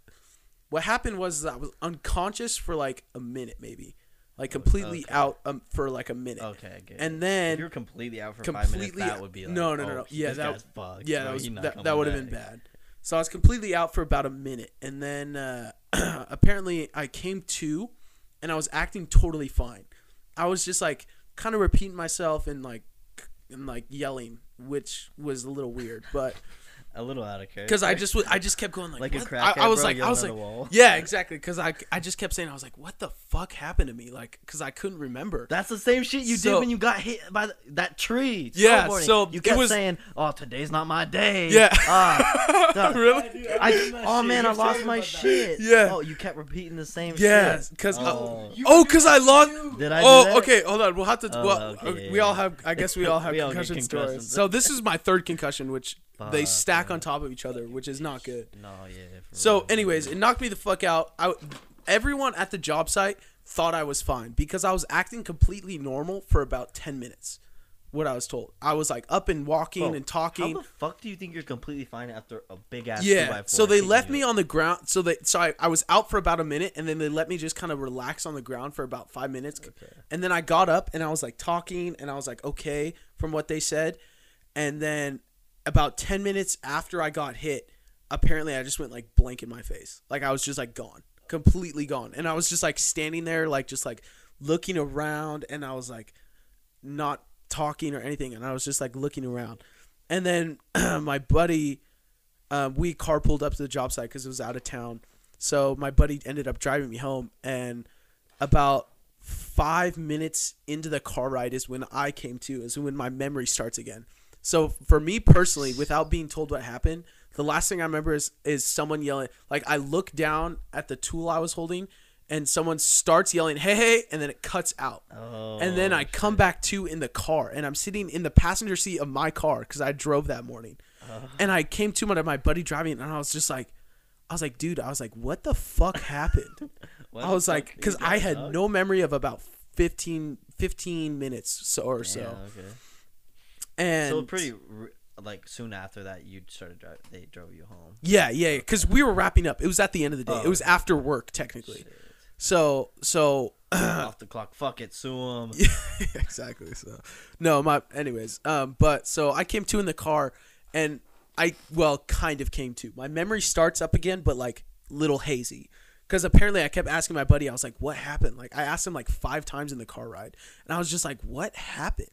What happened was I was unconscious for like a minute maybe, like completely okay. out um, for like a minute. Okay, it. And if then you're completely out for five completely minutes, that would be like, no no no oh, no yeah that fucked, yeah that was not that, that would have been bad. So I was completely out for about a minute, and then uh, apparently I came to, and I was acting totally fine. I was just like kind of repeating myself and like and like yelling, which was a little weird, but A little out of character. because I just wa- I just kept going like, Like a what? crackhead, I, I was like I was like yeah exactly because I I just kept saying I was like what the fuck happened to me like because I couldn't remember. That's the same shit you So- did when you got hit by the, that tree. Yeah, so you kept was- saying, "Oh, today's not my day." Yeah. Ah, no, really? I, oh man, I lost my shit. Yeah. Oh, you kept repeating the same Yeah, shit. because Oh. oh, because I lost. Did I? do Oh, that? okay. Hold on. We'll have to. Oh, well, okay, we all have. I guess we all have We all get concussion stories. So this is my third concussion, which they stack man. on top of each other, which is not good. No, yeah. So, real. anyways, it knocked me the fuck out. I, everyone at the job site thought I was fine because I was acting completely normal for about ten minutes. What I was told, I was like up and walking Bro, and talking. How the fuck do you think you're completely fine after a big ass? Yeah. So they left me on the ground. So they so I, I was out for about a minute and then they let me just kind of relax on the ground for about five minutes. okay. And then I got up and I was like talking and I was like, okay, from what they said. And then about ten minutes after I got hit, apparently I just went like blank in my face. Like I was just like gone. Completely gone. And I was just like standing there, like just like looking around and I was like not talking or anything and I was just like looking around. And then my buddy um, we carpooled up to the job site because it was out of town. So my buddy ended up driving me home, and about five minutes into the car ride is when I came to, is when my memory starts again. So for me personally, without being told what happened, the last thing I remember is is someone yelling. Like I look down at the tool I was holding, and someone starts yelling, "Hey, hey!" and then it cuts out. Oh, And then I come back to in the car, and I'm sitting in the passenger seat of my car because I drove that morning. And I came to my, my buddy driving, and I was just like, I was like, dude, I was like, what the fuck happened? I was like, because I had dog? no memory of about 15, 15 minutes so, or Yeah, so. okay. And So pretty like soon after that, you started driving. They drove you home. yeah, yeah, because we were wrapping up. It was at the end of the day. Oh, it was after work, technically. Shit. So, so Off the clock. Fuck it. Sue 'em. exactly. So, no, my. Anyways, um, but so I came to in the car, and I well, kind of came to. My memory starts up again, but like little hazy, because apparently I kept asking my buddy. I was like, "What happened?" Like I asked him like five times in the car ride, and I was just like, "What happened?"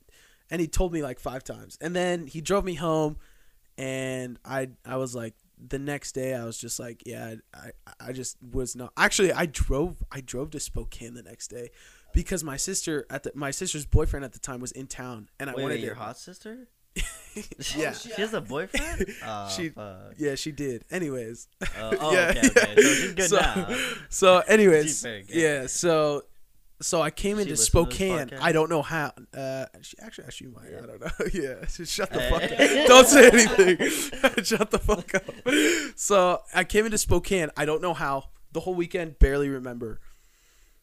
And he told me like five times, and then he drove me home, and I I was like. The next day, I was just like, yeah, I, I just was not. Actually, I drove, I drove to Spokane the next day, because my sister at the my sister's boyfriend at the time was in town, and I Wait, wanted wait, to. your hot sister? yeah, She has a boyfriend. Oh, She- fuck. yeah, she did. Anyways, Uh, oh, Yeah, okay, okay. So So- now. so anyways, She's very good. yeah, so so I came She into listen to this Spokane. I don't know how. Uh, she actually, actually, you might. I don't know. yeah, shut the fuck up. Don't say anything. shut the fuck up. So I came into Spokane. I don't know how. The whole weekend, barely remember.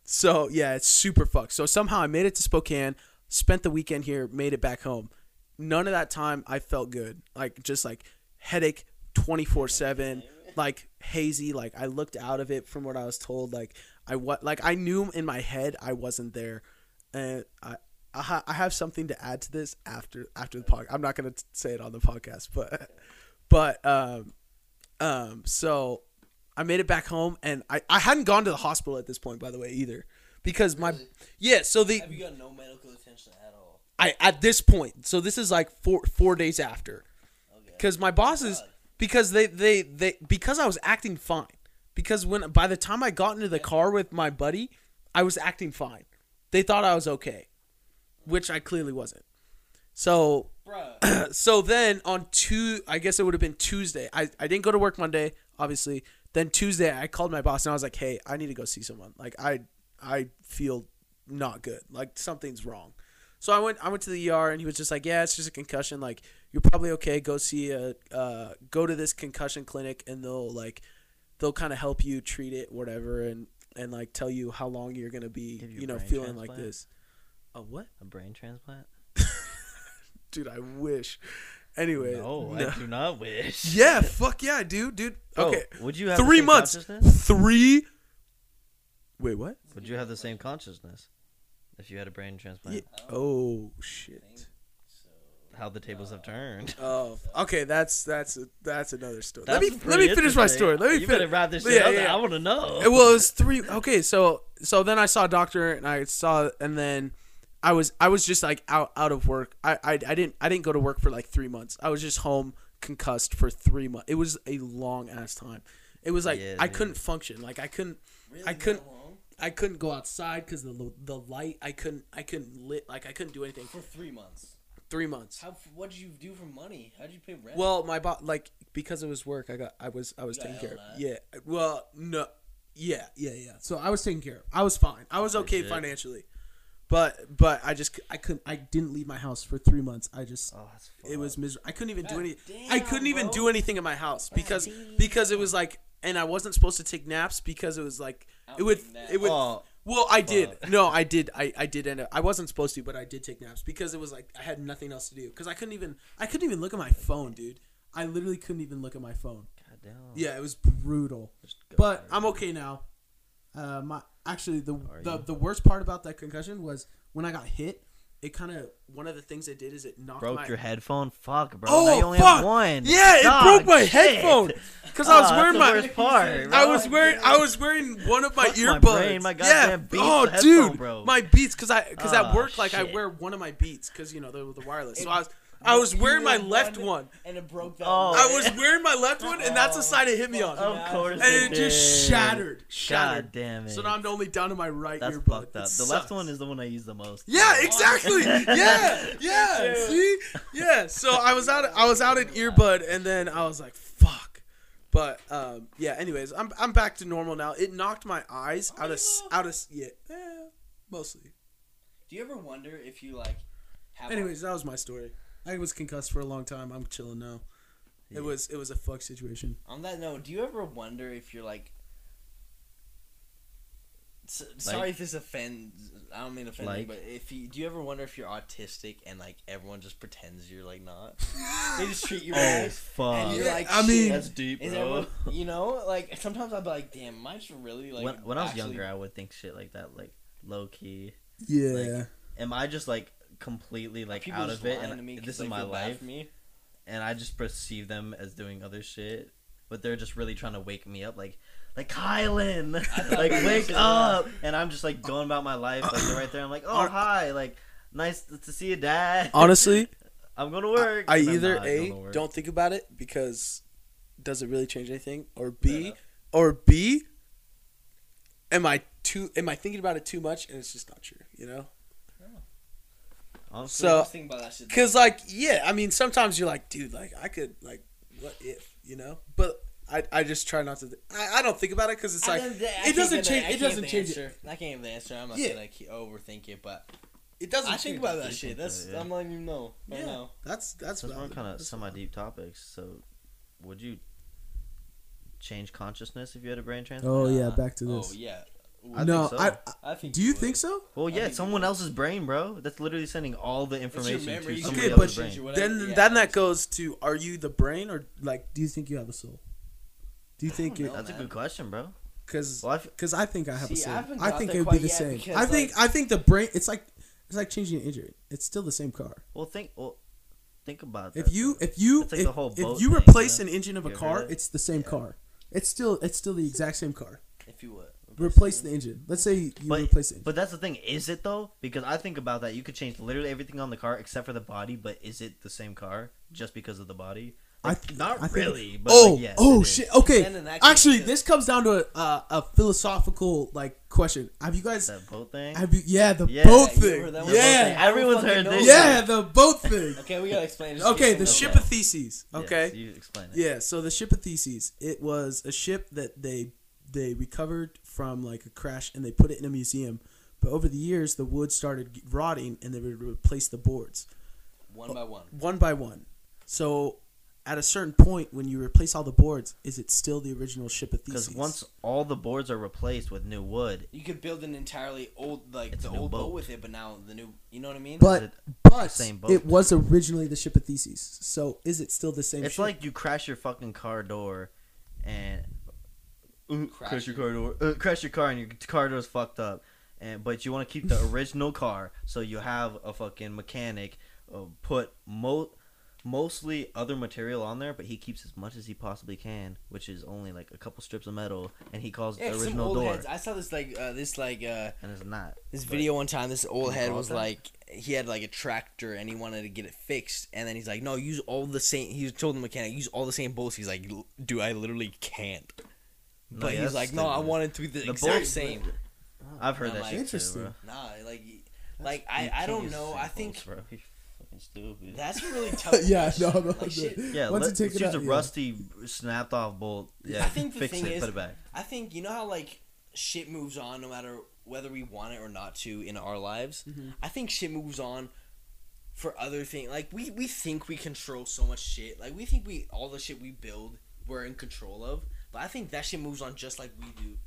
So yeah, it's super fucked. So somehow I made it to Spokane, spent the weekend here, made it back home. None of that time I felt good. Like just like headache twenty four seven, like hazy. Like I looked out of it from what I was told. Like I what like I knew in my head I wasn't there, and I. I ha- I have something to add to this after after the podcast. I'm not gonna t- say it on the podcast, but but um um so I made it back home and I, I hadn't gone to the hospital at this point by the way either because my yeah so the Have you got no medical attention at all? I at this point so this is like four four days after Okay. because my bosses because they they they because I was acting fine because when by the time I got into the car with my buddy I was acting fine. They thought I was okay which I clearly wasn't. So so then on two i guess it would have been tuesday. I, I didn't go to work monday obviously. Then tuesday i called my boss and i was like hey i need to go see someone. Like i i feel not good. Like something's wrong. So i went i went to the er and he was just like yeah it's just a concussion. Like you're probably okay. Go see a uh, go to this concussion clinic and they'll like they'll kind of help you treat it whatever and and like tell you how long you're gonna be you you know feeling like this a what A brain transplant? dude i wish anyway No, no. I do not wish. Yeah, fuck yeah, dude, dude. Okay, Would you have three the same months. Three. Wait, what? Would you have the same consciousness if you had a brain transplant? Yeah. Oh shit. How the tables have turned. Oh, okay. That's that's that's another story. That's let me let me finish my story. Let me you finish. better wrap this shit Yeah, up. yeah. I want to know. It was three. Okay, so so then I saw a doctor and I saw and then I was I was just like out out of work. I I, I didn't I didn't go to work for like three months. I was just home concussed for three months. It was a long ass time. It was like Yeah, I dude. couldn't function. Like I couldn't I couldn't I couldn't go outside because the the light. I couldn't I couldn't lit like I couldn't do anything for for three months. Three months. How? What did you do for money? How did you pay rent? Well, my bo- like because it was work, I got I was I was You taking care of. yelled Yeah. Well, no. Yeah, yeah, yeah. So I was taken care of. I was fine. I was okay shit. financially. But but I just I couldn't I didn't leave my house for 3 months. I just oh, that's it was miserable. I couldn't even do God any damn, I couldn't even bro. do anything in my house because because it was like and I wasn't supposed to take naps because it was like it would taking naps. it would Oh, well, I did. No, I did. I, I did end up. I wasn't supposed to, but I did take naps because it was like I had nothing else to do. Because I couldn't even. I couldn't even look at my phone, dude. I literally couldn't even look at my phone. goddamn. Yeah, it was brutal. But. I'm okay now. Uh, my actually the the, the worst part about that concussion was when I got hit. It kind of one of the things it did is it knocked broke my your headphone. Fuck, bro. Oh now you only fuck! have one. Yeah, it broke my shit. headphone because I was Ah, wearing that's my. the worst part, I was wearing I was wearing one of my Fuck my earbuds. brain, my yeah. Beats oh, dude, bro. my Beats because I because Ah, at work like I wear one of my Beats because you know they're the wireless. So I was I was wearing my left one. and it broke that. Oh, I was wearing my left one, and that's the side it hit me on. Of course, and it did. just shattered. Shattered. God damn it. So now I'm only down to my right That's earbud. fucked up. It The left one is the one I use the most. Yeah, exactly. Yeah, yeah. See, yeah. So I was out. I was out in earbud, and then I was like, "Fuck." But um, yeah. Anyways, I'm I'm back to normal now. It knocked my eyes out of s- out of s- yeah, eh, mostly. Do you ever wonder if you like? Have Anyways, that was my story. I was concussed for a long time. I'm chilling now. Yeah. It was it was a fuck situation. On that note, do you ever wonder if you're like? S- sorry if this offends. I don't mean to offend you, but if you do you ever wonder if you're autistic and like everyone just pretends you're like not? they just treat you Oh right. fuck. and you're like, I mean- That's deep, bro. everyone, you know, like sometimes I'd be like, damn, am I just really like? when when I was actually- younger, I would think shit like that, like low key. Yeah. Am I just like completely like out of it? And to me 'cause this is my life, me. and I just perceive them as doing other shit, but they're just really trying to wake me up, like like Kylan, like about wake that. up, and I'm just like going about my life, like they're right there. I'm like, oh hi, like nice to see you, dad. Honestly, I'm going to work. I I'm either not a don't think about it because does it really change anything, or b or b am I too am I thinking about it too much and it's just not true, you know? Honestly, So- Just think about that shit. Cause like yeah, I mean sometimes you're like, dude, like I could like what if you know, but I, I just try not to. Th- I, I don't think about it because it's At like the end of the I it can't doesn't give the- change. I It can't doesn't give the change it. I can't give the answer. I'm not Yeah. gonna like overthink it, but It doesn't. I think about that shit. That's yeah. I'm letting you know right Yeah. now. That's that's Those are kind of semi deep topics. So, would you change consciousness if you had a brain transplant? Oh yeah, uh, back to oh, this. Oh yeah. I no, think so. I, I- I think. do you would. think so? Well, yeah, it's someone else's brain, bro. That's literally sending all the information to You somebody Okay, can but else's brain. whatever- Then yeah, then that goes to: Are you the brain or like? Do you think you have a soul? Do you think don't know. That's a good question, bro. Because Well, I f- because I think I have a See, I soul. haven't I think it would be the yet same. because, I think I think the brain. It's like it's like changing an engine. It's still the same car. well, think. Well, think about that. If you if you like if, the whole if you thing, replace you an engine of a You car, it's the same car. It's still it's still the exact same car. If you would Replace the engine. Let's say you But- replace it. But that's the thing, is it though? Because I think about that. You could change literally everything on the car except for the body, but is it the same car just because of the body? I Like, th- not I think- really. But oh, like, yes, oh shit. Okay. Then case, Actually, this comes down to a, a, a philosophical like question. Have you guys That boat thing. have you yeah, the Yeah, boat thing. heard that The boat thing. Yeah. Everyone's I don't heard fucking this. know. Yeah, the boat thing. Okay, we gotta explain. this Okay, the ship else. of Theseus. Yes, Okay. you explain it. Yeah, so the ship of Theseus, it was a ship that they they recovered from like a crash and they put it in a museum. But over the years, the wood started rotting and they would replace the boards one by one. one by one. So at a certain point, when you replace all the boards, is it still the original ship of Theseus? Because once all the boards are replaced with new wood, You could build an entirely old like It's the old boat. boat. with it, but now the new. You know what I mean? But but same boat? it was originally the ship of Theseus. So is it still the same? it's ship? like you crash your fucking car door, and Crash crash your car door, uh, crash your car, and your car door's fucked up. And but you want to keep the original car, so you have a fucking mechanic uh, put mo mostly other material on there, but he keeps as much as he possibly can, which is only like a couple strips of metal, and he calls Yeah, it the some old door, heads. I saw this like uh, this like uh, and it's not. this video one time. This old head was like he had like a tractor and he wanted to get it fixed, and then he's like, "No, use all the same." He told the mechanic, "Use all the same bolts." He's like, "L- "Dude, I literally can't." No, But yeah, he's that's like, "No, I stupid. want it to be the, The exact bolts- same." I've heard that like- shit Interesting. too, bro. Nah, like, like I, I don't know. I think bolts, bro. Stupid. that's a really tough. yeah, question. no, no. Like, the- shit. Yeah, Once let, you take let's it use out, a yeah. rusty, snapped off bolt. Yeah, I think the fix thing it, is- put it back. I think you know how like shit moves on no matter whether we want it or not to in our lives. Mm-hmm. I think shit moves on for other things. Like we we think we control so much shit. Like we think we all the shit we build we're in control of. But I think that shit moves on just like we do.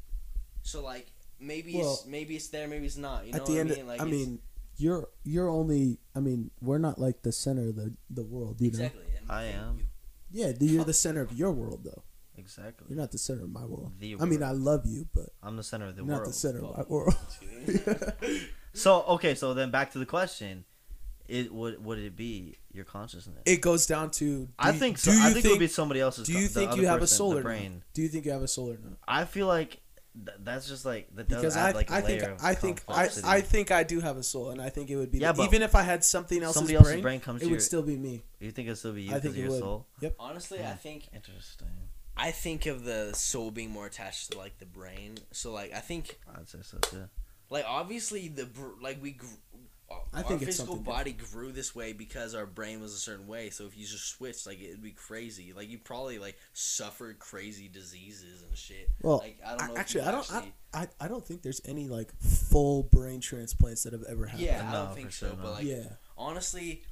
So like maybe it's maybe it's there, maybe it's not. You know At the what end, I mean? Like I mean, you're you're only. I mean, we're not like the center of the the world. You know. exactly. And I am. Yeah, you're the center of your world, though. Exactly. You're not the center of my world. The I mean. I love you, but I'm the center of the you're not the center of my world. So okay, so then back to the question: It would would it be your consciousness? it goes down to. do I you- think so. Do you I think, think, it would be somebody else's. do you the think you have a person, solar brain? brain? Do you think you have a solar node? I feel like th- that's just like that does Because add I, like a I think of I think I. I think I do have a soul, and I think it would be Yeah, but even if I had something else's somebody brain, else's brain comes it to would your. still be me. you think it'll still be you I because think of it your would. soul? Yep. Honestly, I think Interesting. I think of the soul being more attached to like the brain. So like I think I'd say so too. like obviously the br- like we grew, I our think it's physical something body grew this way because our brain was a certain way so if you just switched like it'd be crazy like you probably like suffered crazy diseases and shit Well, like i don't know I, actually, I don't. actually, I, I, I don't think there's any like full brain transplants that have ever happened. yeah i don't think for so sure but like yeah. honestly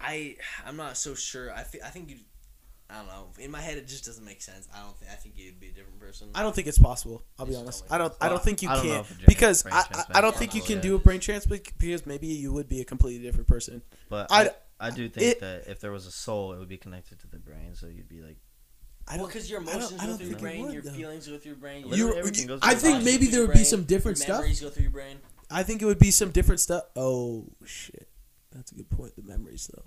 i i'm not so sure i, fe- I think you i don't know in my head it just doesn't make sense i don't think i think you'd be a different person I don't think it's possible. I'll be It's honest. totally I don't. I don't think you I don't know can if a brain- because brain I, I, I don't is think you possible, can yeah. do a brain transplant because maybe you would be a completely different person. But I- I, I do think it- that if there was a soul, it would be connected to the brain, so you'd be like. I don't because your I don't- emotions I go don't through your think it brain, would, your though. feelings go through your brain. Literally You, everything goes I through think your maybe there your would be some different your stuff. Memories go through your brain. I think it would be some different stuff. Oh shit, that's a good point. The memories though,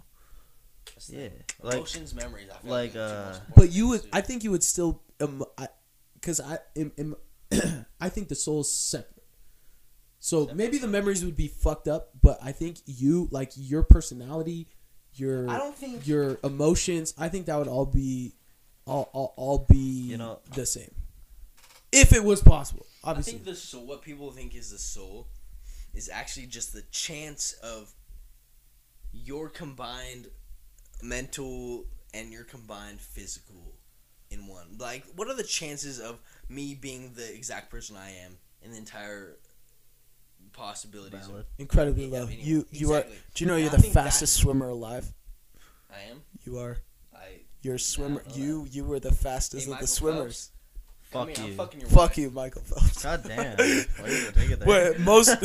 That's Yeah, thing. like emotions, memories. I feel like, like, uh, but you would. I think you would still. Um, I, because I, im, im, I think the soul's separate. So maybe the memories would be fucked up, but I think you like your personality, your I don't think your emotions. I think that would all be, all all, all be You know- the same, if it was possible. Obviously, I Obviously, think the soul, what people think is the soul, is actually just the chance of your combined mental and your combined physical in one. Like, what are the chances of me being the exact person I am in the entire possibilities? Valid. Of, incredibly low. anyway, You you are. Do you know you're I the fastest swimmer alive? I am. You are. I. You're a swimmer. know You you were the fastest Hey, of the swimmers. I Fuck mean, I'm you. your Fuck wife. you, Michael Phelps. God damn. Why you gonna take it there? Wait, most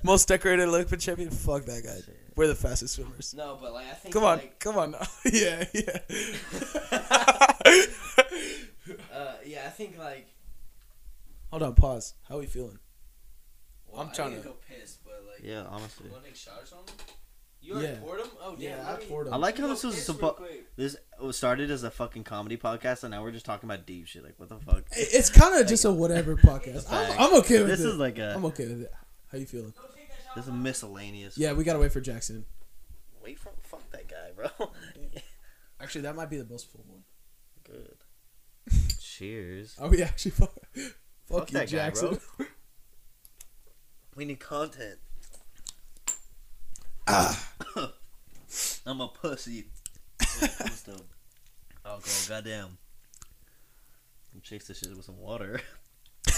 most decorated Olympic champion. Fuck that guy. Shit. We're the fastest swimmers. No, but like I think. Come on, Like, come on now. yeah, yeah. uh, yeah, I think like. Hold on, pause. How are we feeling? Well, I'm I trying need to- go piss, but like. Yeah, honestly. You want to take a shot or something? You already Yeah. poured them? Oh, damn. Yeah, let I me- poured 'em. I like how this was supposed. This was started as a fucking comedy podcast, and now we're just talking about deep shit. Like, what the fuck? It's kind of just a whatever podcast. I'm, I'm okay with This This is like a. I'm okay with it. How you feeling? This is miscellaneous. Yeah, we gotta wait for Jackson. Wait for fuck that guy, bro. Actually, that might be the most full one. Good. Cheers. Oh yeah, actually, fuck, fuck, Fuck you, that guy, bro. We need content. Ah. I'm a pussy. What's the alcohol? Goddamn. Chase this shit with some water. I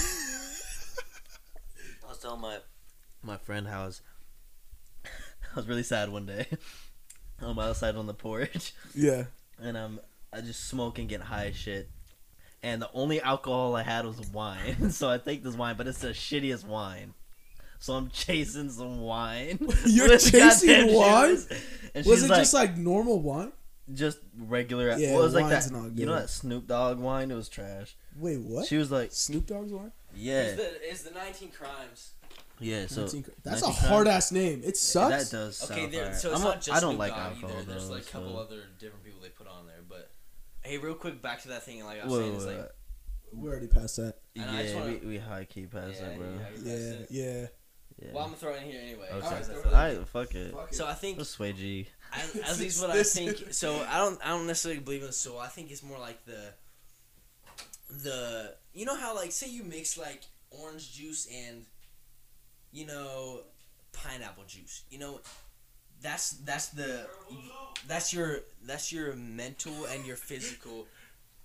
was telling my my friend how I was I was really sad one day. I'm outside on the porch yeah. and I'm I just smoking, getting high as shit. And the only alcohol I had was wine. so I take this wine, but it's the shittiest wine. So I'm chasing some wine. You're chasing wine? shoes. And Was it like, just like normal wine? just regular? Yeah, well, it was like wine's that. not You know that Snoop Dogg wine? It was trash. Wait, what? She was like, Snoop Dogg's wine? yeah. It's the, it's the 19 crimes. Yeah, so 19 that's a hard ass name. It sucks. That does Okay, there, so it's I'm not a- just I don't Snoop like Dogg alcohol either. There's like a couple so- other different people they put on there, but hey, real quick, back to that thing. Like I was Whoa, saying, it's whoa, like. We're already past that. And I just yeah, wanna- we, we high key past yeah, that, bro. yeah, Yeah, yeah. Yeah. Well, I'm gonna throw it in here anyway. okay. Alright, because throw it like- Alright, fuck it. Fuck So I think Let's sway G. I, at least what I think. So I don't. I don't necessarily believe in the soul. I think it's more like the. The you know how like say you mix like orange juice and, you know, pineapple juice. You know, that's that's the that's your that's your mental and your physical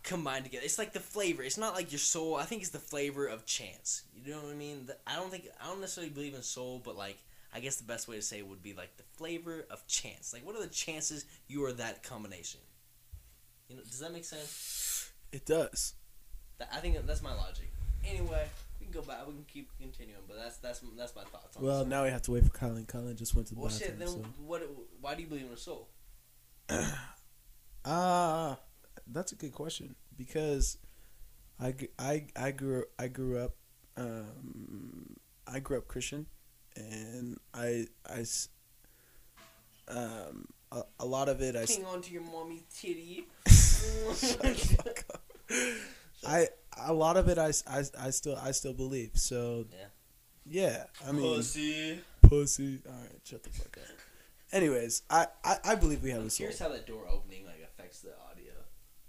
combined together. It's like the flavor. It's not like your soul. I think it's the flavor of chance. You know what I mean? I don't think I don't necessarily believe in soul, but like I guess the best way to say it would be like the flavor of chance. Like what are the chances you are that combination? You know, does that make sense? It does. I think that's my logic. Anyway, go back. We can keep continuing, but that's that's that's my thoughts. on Well, this. now we have to wait for Colin. Colin just went to the well, bathroom. shit. Then so. what? Why do you believe in a soul? Ah, that's a good question because I, gr- I, I grew I grew up um, I grew up Christian and I I s- um a, a lot of it I s- Hang on to your mommy's titty. Shut the fuck up. I a lot of it I, s- I, s- I still I still believe so Yeah. yeah I mean Pussy. pussy all right shut the fuck up anyways I, I, I believe we have I'm a soul curious how that door opening like affects the audio.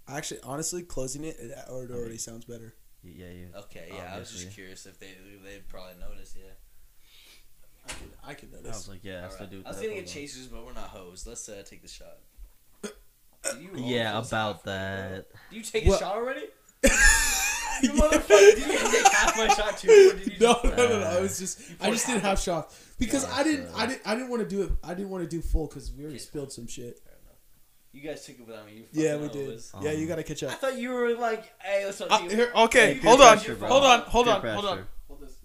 actually honestly closing it it already, already sounds better Yeah, you. Okay, yeah, I was just curious if they they'd probably notice. Yeah. I can I can I was like, yeah, I still Alright. do. I was that gonna get chasers, but we're not hoes. Let's uh, take the shot. Did you Yeah, about that. Did you take Well- a shot already? You motherfucker! Did you take half my shot too, or did you No, just? no, no, no. I was just, I just did half half shot because Yeah, I didn't, so- I didn't, I didn't want to do it. I didn't want to do full because we already spilled some shit. You guys took it without me. You yeah we did hoes. yeah you gotta catch up. I thought you were like, hey, let's not Uh, take here, okay, Peer hold on, pressure, hold on, hold on, hold on. pressure. Hold this.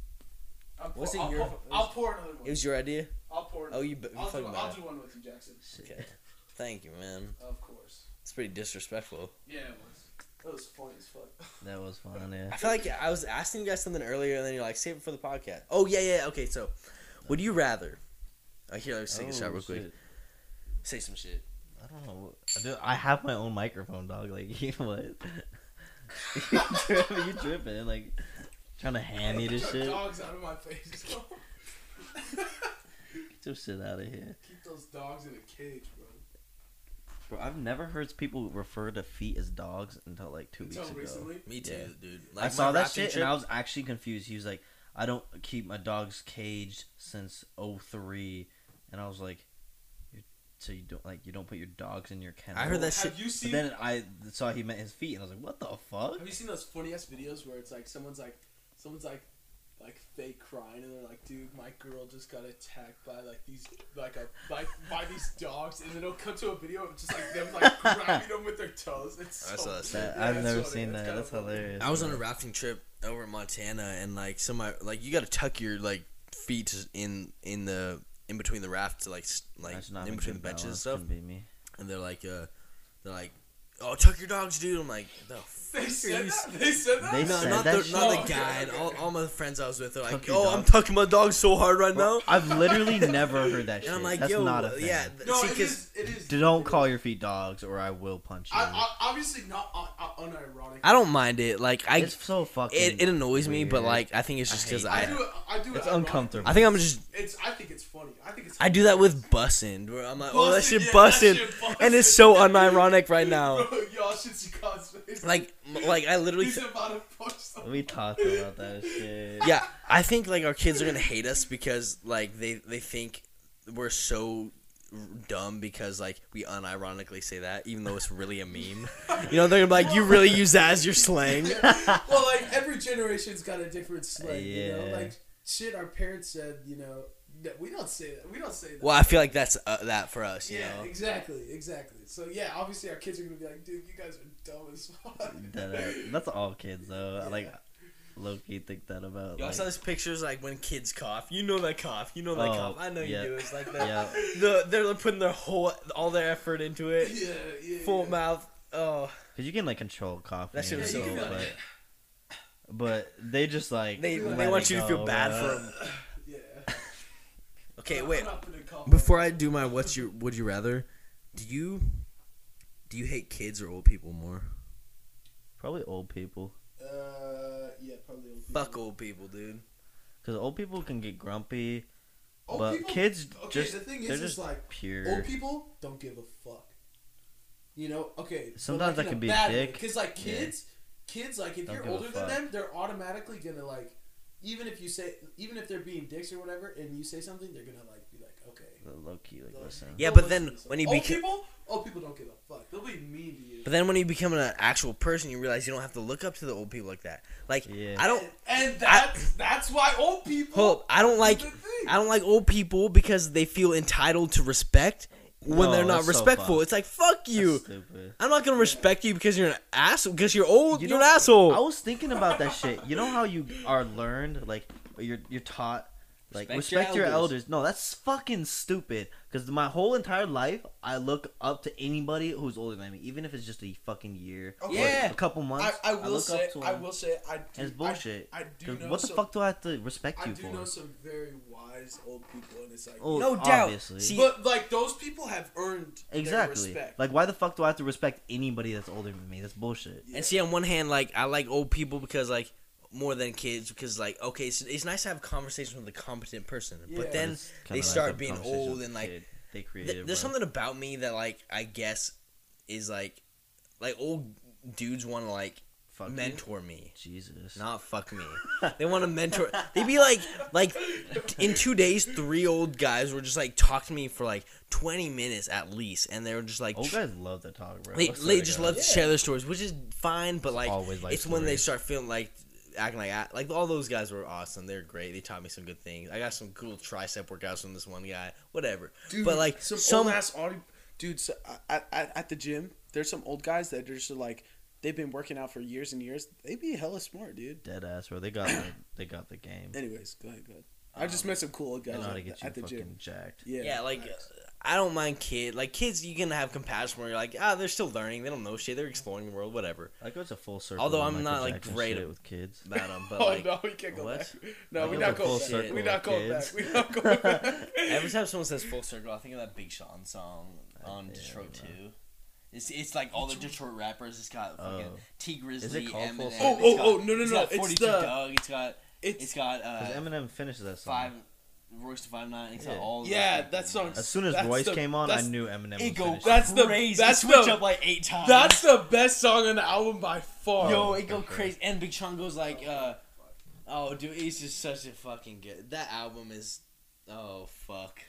Was it your? I'll pour another one. It was your idea. I'll pour. Oh, you. b- I'll, do, I'll do one with you, Jackson. Okay. Thank you, man. Of course. It's pretty disrespectful. Yeah, it was. That was funny as fuck. That was fun. Yeah. I feel like I was asking you guys something earlier, and then you're like, save it for the podcast. Oh yeah, yeah. Okay, so would you rather? Uh, here, let's take a shot Oh, real quick. shit. Say some shit. I don't know. I, do, I have my own microphone, dog. Like, you know what? you tripping? You tripping? Like, trying to hand me this shit? Dogs out of my face. Get your shit out of here, Keep those dogs in a cage, bro. bro. I've never heard people refer to feet as dogs until like two Until weeks ago. recently. Me too, Yeah. dude. I saw that shit trip- and I was actually confused. He was like, "I don't keep my dogs caged since 03. and I was like, "So you don't like you don't put your dogs in your kennel?" I heard that shit. Have you But seen? then I saw he meant his feet, and I was like, "What the fuck?" Have you seen those funny ass videos where it's like someone's like, someone's like, like fake crying and they're like, dude, my girl just got attacked by like these, like a, like by these dogs, and then it'll cut to a video of just like them like grabbing them with their toes. It's I so saw that funny. That- Yeah, I've it's never seen that. kinda That's hilarious. I was on a rafting trip over in Montana, and like some like you got to tuck your like feet in in the in between the raft to like like in between the benches and stuff. be me. And they're like, uh, they're like, oh, tuck your dogs, dude. I'm like, the They said that. They said that. They No, said not that the not the guy. okay, all, all my friends I was with are like, Tuck your oh, I'm dog? tucking my dog so hard right now. I've literally never heard that shit. And I'm like, That's yo, not a thing. yeah. th- No, see, it 'cause- is. It is. Don't call your feet dogs, or I will punch you. I, I, obviously not uh, uh, unironic. I don't mind it. Like I, it's so fucking. it, it annoys me, but weird. like I think it's just because hate I I, do it. I do it. It's ironically. uncomfortable. I think I'm just. It's. I think it's funny. I think it's. I do that with bussing, where I'm like, oh, that Bussin', shit yeah, that bussin', shit and it's so unironic right now. Bro, y'all should see God's face. Like, m- like I literally, he's about to punch. We talked about that shit. yeah, I think like our kids are gonna hate us because like they they think we're so dumb because like we unironically say that even though it's really a meme. You know, they're gonna be like, you really use that as your slang. well, like every generation's got a different slang. You know, Yeah. like shit. Our parents said, you know, that we don't say that. We don't say that. Well, I feel like that's uh, that for us. You yeah, know, exactly, exactly. So yeah, obviously our kids are gonna be like, dude, you guys are dumb as fuck. Uh, that's all kids though. Yeah. like low key think that about. Yo, I saw this pictures like when kids cough. You know that cough. You know that Oh, cough. I know yeah. you do. It's like that. yeah, The they're putting their whole all their effort into it. yeah, yeah. Full yeah. mouth. Oh, because you can like control coughing. That shit and was so stuff, funny. but, but they just like they they want you to feel bad bro. for them. Yeah. Okay, wait. I'm not putting coffee Before. I do my what's your would you rather, do you do you hate kids or old people more? Probably old people. Uh, yeah, probably old people. Fuck old people, dude. Because old people can get grumpy, Old but people- kids Okay, just the thing they're is, just is like pure. old people don't give a fuck. You know, okay. but, Sometimes like, that in can be a bad dick. Because like Yeah. kids, kids like if Don't you're older than them, they're automatically gonna like, even if you say, even if they're being dicks or whatever, and you say something, they're gonna like be like, okay. Low key, like They'll- listen. Yeah, but then when you old become people, old people don't give a fuck. They'll be mean to you. but then when you become an actual person, you realize you don't have to look up to the old people like that. Like Yeah. I don't and, and that's that's why old people. hold. I don't like. I don't like old people because they feel entitled to respect when No, they're not that's so respectful. it's like fuck you. I'm not gonna respect you because you're an asshole. Because you're old. You are an asshole. I was thinking about that shit. You know how you are learned, like you're you're taught, like Respect respect, your your, elders. elders. No, that's fucking stupid. Because my whole entire life, I look up to anybody who's older than me, even if it's just a fucking year, or Yeah. a couple months. I will look say, up to I will say, I do, And it's bullshit. I, I do 'Cause know what the some, fuck do I have to respect you for? I you do for? know some very wise old people, and it's like, Oh, No doubt. obviously. See, but like those people have earned their exactly. respect. Like, why the fuck do I have to respect anybody that's older than me? That's bullshit. And see, on one hand, like I like old people because like more than kids because like okay, so it's nice to have a conversation with a competent person, Yeah. but then they to start being old and like they th- there's something about me that like I guess is like like old dudes want to like Fuck you. mentor me. Jesus. Not fuck me. they want to mentor. They'd be like, like, in two days, three old guys were just like talk to me for like twenty minutes at least, and they were just like, Old guys love to talk, bro. they, they just love to share their stories, which is fine. But like, always like it's when they start feeling like acting like a- like all those guys were awesome. They're great. They taught me some good things. I got some cool tricep workouts from this one guy. Whatever. Dude, but like some, some, old ass audio dudes uh, at, at, at the gym. There's some old guys that are just like they've been working out for years and years. They be hella smart, dude. dead ass, bro. They got the, they got the game. Anyways, go ahead, go ahead. I just um, met some cool old guys know how to at, get the- at the gym. jacked. Yeah, yeah, like. facts. I don't mind kid like kids. You can have compassion where you're like, ah, they're still learning. They don't know shit. They're exploring the world. Whatever. I go to full circle. Although I'm not, like, great at- with kids. About them, but oh like, no, we can't go what? back. No, we're not was going full back. We're not with going back. We're not going back. Every time someone says full circle, I think of that Big Sean song on Yeah, Detroit bro. too. It's, it's like all the Detroit rappers. It's got fucking Oh. Tee Grizzley, Is it called Full Eminem. Circle? Oh, oh, oh, no, no, it's no, got it's the- Doug. It's got It's it's got uh, Eminem finishes that song. five Royce da five nine. Yeah. all. Yeah, fucking- that song's- As soon as Royce the- came on, I knew Eminem was It go finished. That's the- crazy. that's it switch the- up like eight times. that's the best song on the album by far. Yo, it go crazy. And Big Sean goes like, uh, oh, dude, he's just such a fucking good. That album is, oh fuck.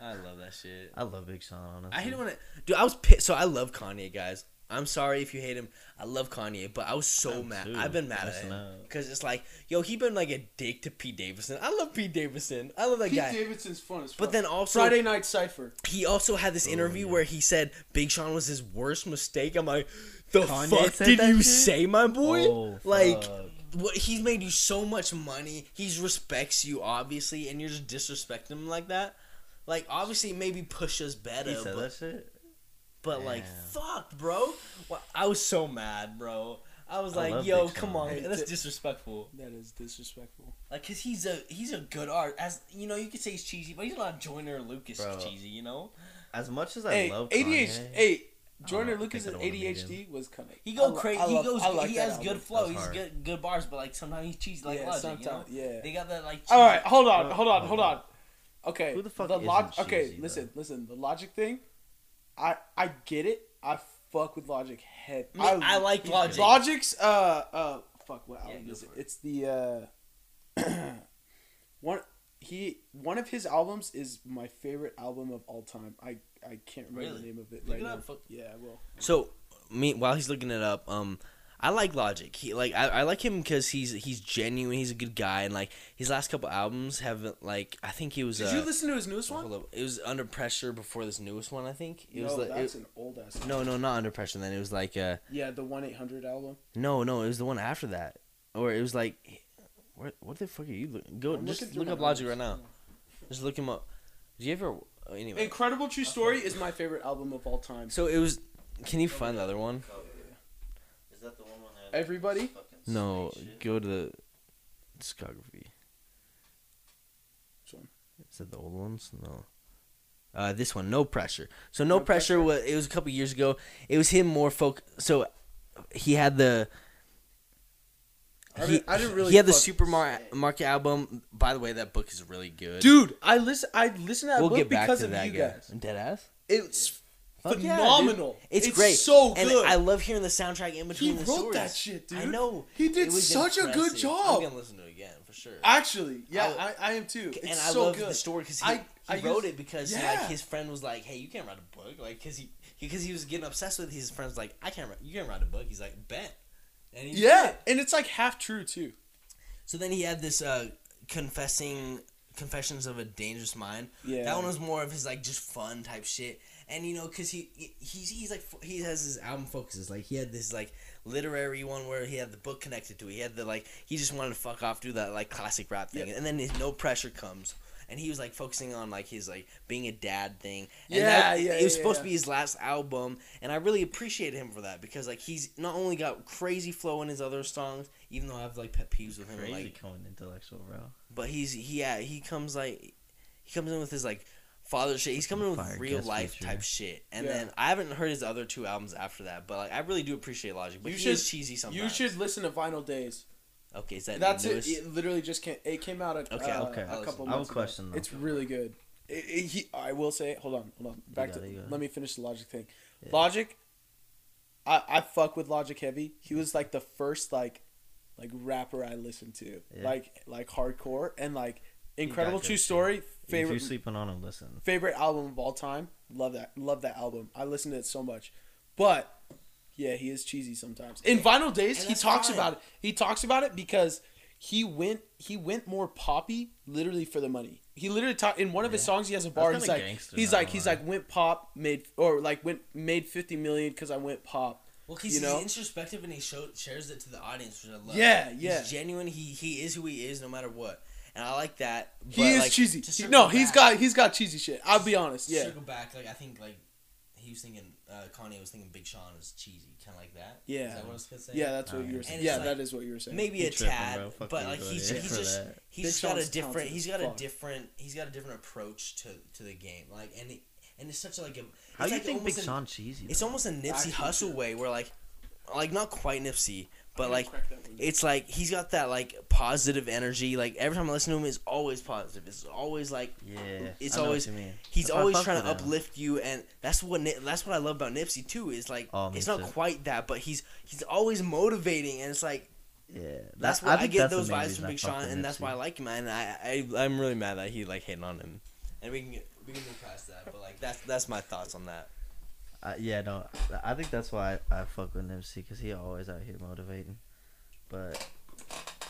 I love that shit. I love Big Sean. Honestly. I hate it when it, dude. I was pissed. So I love Kanye, guys. I'm sorry if you hate him. I love Kanye, but I was so am mad. too. I've been mad at him because it's like, yo, he been like a dick to Pete Davidson. I love Pete Davidson. I love that Pete guy. Pete Davidson's fun as fuck. But then also, Friday Night Cypher. he also had this oh, interview yeah. where he said Big Sean was his worst mistake. I'm like, the Kanye fuck did you shit? say, my oh, boy? Oh, like, fuck. what he's made you so much money. He respects you obviously, and you're just disrespecting him like that. Like, obviously, maybe push us better, he said but, that shit. But like, fuck, bro. I was so mad, bro. I was I like, yo, come Sean. on, Hey, that's t- disrespectful. That is disrespectful. Like, cause he's a he's a good art. As you know, you could say he's cheesy, but he's not Joyner Lucas Bro. cheesy. You know, As much as I Hey, love ADHD. Kanye, Hey, I Joyner Lucas' think I don't wanna meet ADHD was coming. he go crazy. He goes. he has album. good flow. He's good good bars, but like sometimes he's cheesy like yeah, Logic. You know? yeah. They got that like. All right, hold on, hold on, hold hold on. on. Okay, Who the fuck the isn't log- Okay, cheesy, listen, though? listen. The logic thing, I I get it. I fuck with Logic head. I, mean, I like Logic. Logic's uh uh fuck what album go is it? it. It's the uh one he one of his albums is my favorite album of all time. I I can't remember Really? the name of it Look right it now. up, fuck. Yeah, I will. So, me while he's looking it up, um, I like Logic. He like I, I like him because he's he's genuine. He's a good guy, and like his last couple albums have like I think he was. Did uh, you listen to his newest one? up. It was under pressure before this newest one. I think it no, was like that's it- an old ass. no, no, not under pressure. Then it was like uh Yeah, the one eight hundred album. no, no, it was the one after that, or it was like, where what the fuck are you looking? Go I'm just looking look up Logic right now. Just look him up. Did you ever? oh, Anyway, Incredible True Story is my favorite album of all time. so it was. Can you find the other one? Is that the one that Everybody? No, go to the discography. Which one? Is it the old ones? No. Uh, this one, no pressure. So no, pressure, was it was a couple years ago. It was him more folk. So he had the. I He, didn't- I didn't really he had the fuck- supermarket album. By the way, that book is really good. Dude, I listen. I listened to that we'll book get back because to of that you guy. guys. Dead ass. It's Fuck yeah, dude. phenomenal. It's, great. So and good. I love hearing the soundtrack in between. He wrote stories. that shit, dude. I know. He did It such a good job. I'm gonna listen to it again for sure. Actually, yeah, I- I, I, am too. It's and I so love good. the story because he, I- he wrote used- it because Yeah. like his friend was like, "Hey, you can't write a book," like because he because he was getting obsessed with his friends. Like, I can't write. You can't write a book. He's like, "Bet." And he Yeah, did. and it's like half true too. So then he had this uh, confessing confessions of a dangerous mind. Yeah. That one was more of his like just fun type shit. And you know, cause he he's he's like he has his album focuses like he had this like literary one where he had the book connected to it. He had the like he just wanted to fuck off do that like classic rap thing. And then his no pressure comes. And he was like focusing on like his like being a dad thing. And Yeah, that, yeah, It was yeah, supposed yeah. to be his last album, and I really appreciated him for that because like he's not only got crazy flow in his other songs, even though I have like pet peeves with him, Crazy like going intellectual, bro. but he's he yeah he comes like he comes in with his like father shit. He's coming with Fire real life feature. type shit. And Yeah. then I haven't heard his other two albums after that, but like I really do appreciate Logic. But You he should- is cheesy sometimes. You should listen to Vinyl Days. Okay, is that That's it. It literally just came. It came out a, Okay, uh, okay. a couple I have a question, ago. though. It's really good. It, it- he, I will say. Hold on, hold on. Back to. it, you got it. Let me finish the Logic thing. Yeah. Logic. I I fuck with Logic heavy. He was like the first like, like rapper I listened to. Yeah. Like like hardcore and like got incredible true story. If Favorite you're sleeping on him, listen. favorite album of all time. Love that. Love that album. I listen to it so much. But yeah, he is cheesy sometimes. In Vinyl Days, he talks fine. about it. He talks about it because he went he went more poppy literally for the money. He literally talked in one of his songs. He has a bar. He's like gangster, he's like he's like went pop made or like went made fifty million because I went pop. Well, he's, you know? he's introspective and he show, shares it to the audience, which I love. Yeah, He's yeah. genuine. He he is who he is, no matter what, and I like that. He but, is like, cheesy. to He- circle no, he's back- got he's got cheesy shit. I'll be honest. Yeah, Circle back, like I think like he was thinking uh, Kanye was thinking Big Sean is cheesy, kind of like that. Yeah. Is that what I was gonna say? yeah. That's what Alright. you were saying. Yeah, like- that is what you were saying. maybe He a tripping, tad, bro. But like for he's that. he's For just that. he's Big just got a different he's got a different he's got a different approach to to the game. Like and it, and it's such a, like a How it's you like think Big almost Sean cheesy? It's almost a Nipsey Actually, Hussle way where like like not quite Nipsey, but like crack that window. it's like he's got that like positive energy. Like every time I listen to him, it's always positive. It's always like Yeah, it's I know what always- you mean. he's That's always trying to him. uplift you, and that's what that's what I love about Nipsey too. Is like Oh, it's not too. quite that, but he's he's always motivating, and it's like Yeah, that's that- what I, get those vibes from Big Sean, with and that's why I like him. And I, I I'm really mad that he like hating on him, and we can get, we can move past that. But like that's that's my thoughts on that. Uh, yeah, no, I think that's why I, I fuck with Nipsey because he always out here motivating. But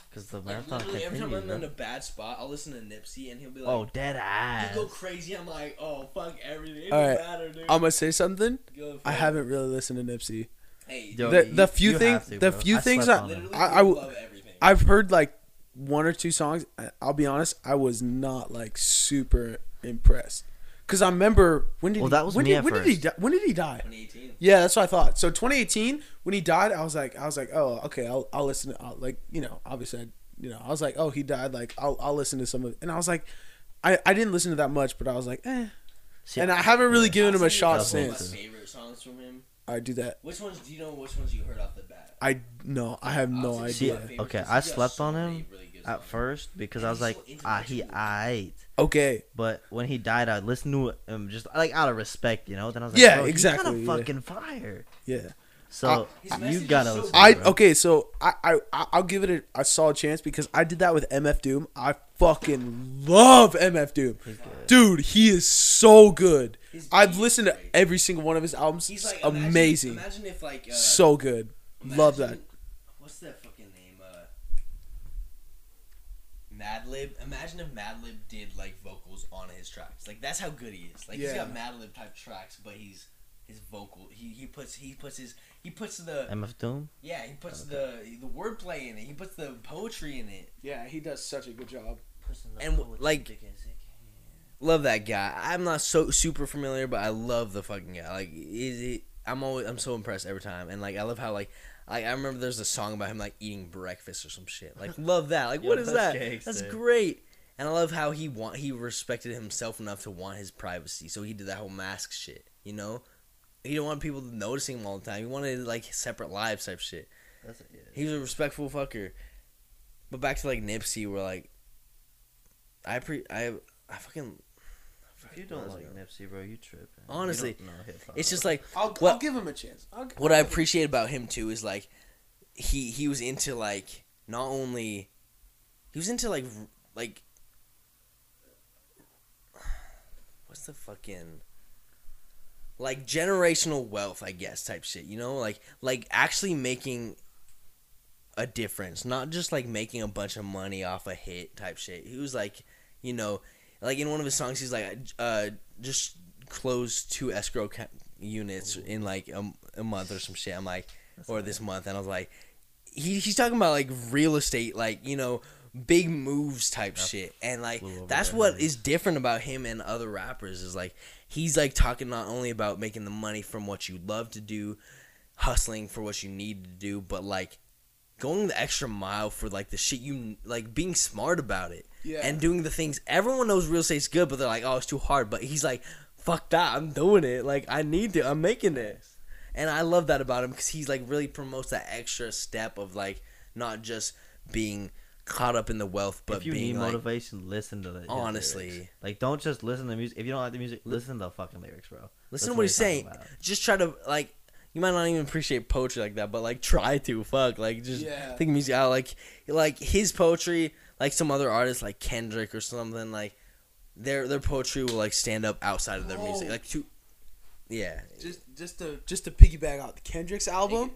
because the Like marathon literally, every time continues, I'm in a bad spot, I'll listen to Nipsey, and he'll be like, Oh, dead ass. You go crazy. I'm like, oh fuck everything. It All matter, dude. I'm gonna say something. Go I it. haven't really listened to Nipsey. Hey, Yo, The- you- the few you thing- have to, the few I things slept I- on him. literally, I- I I, w- love everything. I've heard like one or two songs. I- I'll be honest, I was not like super impressed. Cause I remember when did Well, he, that was when me did, at when did he first. die? when did he die? 2018. Yeah, that's what I thought. So 2018 when he died, I was like I was like oh okay I'll I'll listen to I'll, like you know obviously I, you know I was like oh he died like I'll I'll listen to some of it and I was like I I didn't listen to that much but I was like eh See, and I haven't really given him a I'll send you shot couple of Definitely since My favorite songs from him. I do that. Which ones do you know? Which ones you heard off the bat? I no I have no I'll send you See, idea. my favorites, okay, 'cause I slept so on him really good at first because I was like, so ah, he intellectual. aight. Okay, But when he died, I listened to him just like out of respect, you know. Then I was like, Yeah, bro, exactly, He's yeah. kind of fucking fire. yeah. So His you gotta so listen. I bro. okay, so I I I- I'll give it a, a solid chance because I did that with MF Doom. I fucking love MF Doom, dude. He is so good. His I've beat listened to every single one of his albums. He's like imagine- amazing, Imagine if like uh, so good. Love that. imagine- What's that fucking name? Uh, Madlib. Imagine if Madlib did like vocals on his tracks. Like that's how good he is. Like he's got Madlib type tracks, but he's his vocal. He he puts he puts his he puts the MF Doom. yeah he puts oh, the the wordplay in it. He puts the poetry in it. Yeah, he does such a good job. And, like- Love that guy. I'm not so super familiar, but I love the fucking guy. Like, is it? I'm always I'm so impressed every time, and like I love how like. Like I remember there's a song about him like eating breakfast or some shit. Like love that. Like Yo, what is that's that? gangsta. That's great. And I love how he want he respected himself enough to want his privacy, so he did that whole mask shit. You know, he didn't want people noticing him all the time. He wanted like separate lives type shit. That's yeah. He was a respectful fucker. But back to like Nipsey, where like I pre I I fucking you don't like Nipsey, bro, you tripping. Honestly, don't know it's just like I'll, What- I'll give him a chance. I'll, what I appreciate about him too is like he he was into like not only he was into like like what's the fucking like generational wealth I guess type shit you know? Like like actually making a difference. Not just like making a bunch of money off a hit type shit. He was like you know like in one of his songs he's like uh just close two escrow ca- units in like a, a month or some shit. I'm like or this month. And i was like he, he's talking about like real estate like you know big moves type shit. And like that's what heads. is different about him and other rappers is like he's like talking not only about making the money from what you love to do hustling for what you need to do but like going the extra mile for like the shit you like being smart about it Yeah. and doing the things everyone knows real estate's good but they're like oh it's too hard but he's like fuck that i'm doing it like i need to i'm making this, and i love that about him because he's like really promotes that extra step of like not just being caught up in the wealth but if you being need like motivation, listen to the Honestly. lyrics. Like, don't just listen to the music. If you don't like the music, listen to the fucking lyrics, bro. listen That's to what what he's he's saying about. just try to like you might not even appreciate poetry like that but like try to fuck like just Yeah. think music out like like his poetry like some other artists like kendrick or something like their their poetry will like stand up outside of their music Oh. like to yeah just just to just to piggyback out Kendrick's album,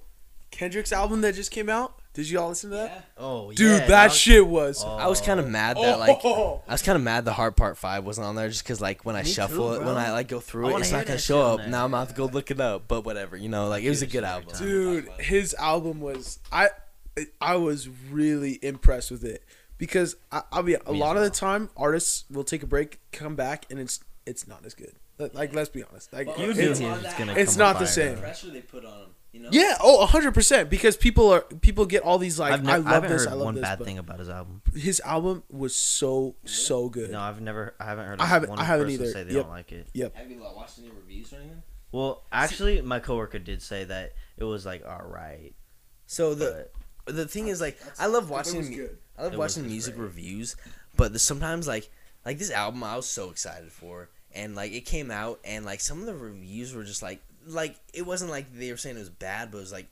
Kendrick's album that just came out. Did you all listen to that? Oh, Dude, yeah, that was- shit was. Oh. i was kind of mad that like Oh. I was kind of mad the heart part five wasn't on there just because like when I Me too, shuffle it when I like go through I it it's not gonna show up now I'm gonna have to go look it up but whatever you know like it was a good album. Dude, his album was I I was really impressed with it because I, I'll be a Me lot as of the time artists will take a break, come back, and it's it's not as good. Like, like, let's be honest, like You it's, knew he it's not the same. bro. pressure they put on them. you know yeah, oh, hundred percent. Because people are people get all these like I've I love haven't this, heard I love one this. bad thing about his album. His album was so so good. No, I've never, I haven't heard. I haven't- One I haven't person either. Say they Yep. don't like it. Yep. have you watched any reviews or anything Well, actually, my coworker did say that it was like all right, so the but the thing is like I love It watching was good. I love It watching music great. reviews, but the, sometimes like like this album I was so excited for, and like it came out, and like some of the reviews were just like like it wasn't like they were saying it was bad, but it was like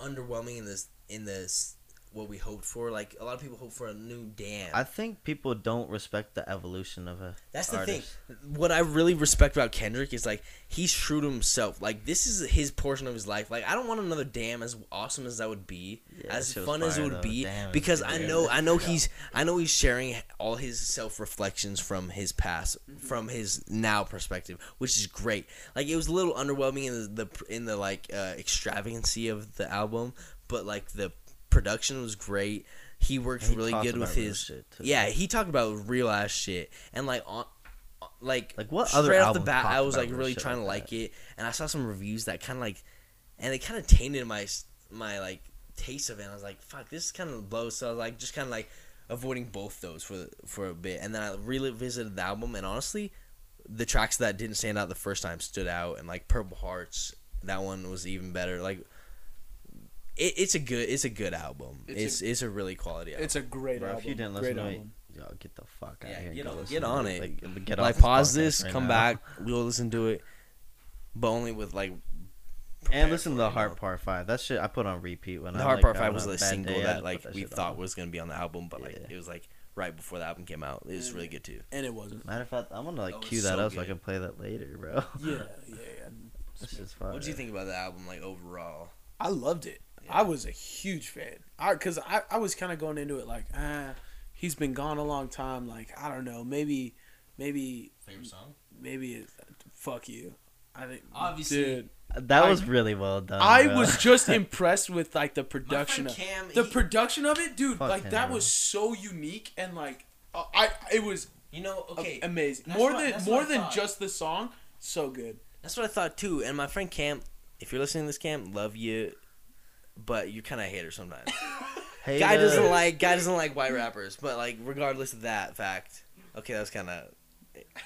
underwhelming in this in this what we hoped for. Like a lot of people hope for a new Damn. I think people don't respect the evolution of a. That's the artist. thing. What I really respect about Kendrick is like he's true to himself. Like this is his portion of his life. Like I don't want another damn as awesome as that would be, Yeah, as that shit was fun as it would though. be, Damn, because. I know I know he's I know he's sharing all his self reflections from his past, from his now perspective, which is great. Like it was a little underwhelming in the, the in the like uh, extravagancy of the album, but like the production was great. He worked He really good with his yeah. He talked about real ass shit and like on like Like, what straight other off the album bat, I was like really trying to like it, and I saw some reviews that kind of like, and they kind of tainted my my like taste of it. And I was like, fuck, this is kind of low. So I was like, just kind of like avoiding both those for for a bit, and then I revisited the album, and honestly, the tracks that didn't stand out the first time stood out, and like Purple Hearts, that one was even better. Like. It, it's a good it's a good album. It's It's a- it's a, really quality album. It's a great Bro, album. if you didn't great listen to album. it, yo, get the fuck out Yeah, of here. and get go on- get on it. Like, get like pause this, right come now. back, we'll listen to it, but only with like. and listen to the you Heart? Part Five. That shit I put on repeat when The I Heart like, Part Five was a single day, that like that we thought on. was gonna be on the album, but like Yeah. it was like right before the album came out. It was really good too. and it wasn't. Matter of fact, I'm gonna like oh, That cue that so up so I can play that later, bro. Yeah, yeah, yeah. This is fire. What do you think about the album, like overall? I loved it. I was a huge fan. I because I, I was kind of going into it like ah he's been gone a long time. Like I don't know maybe maybe Favorite song? maybe it, fuck you. I think Obviously- dude. That I- was really well done. I bro. was just impressed with like the production of Cam, the he- production of it, dude. Like him, that bro. was so unique and like uh, I it was you know, a- okay, amazing. More what- than more than just the song, so good. that's what I thought too. And my friend Cam, if you're listening to this, Cam, love you, but you're kind of a hater sometimes. Hey, Guy doesn't like guy doesn't like white rappers, but like regardless of that fact, okay, that was kind of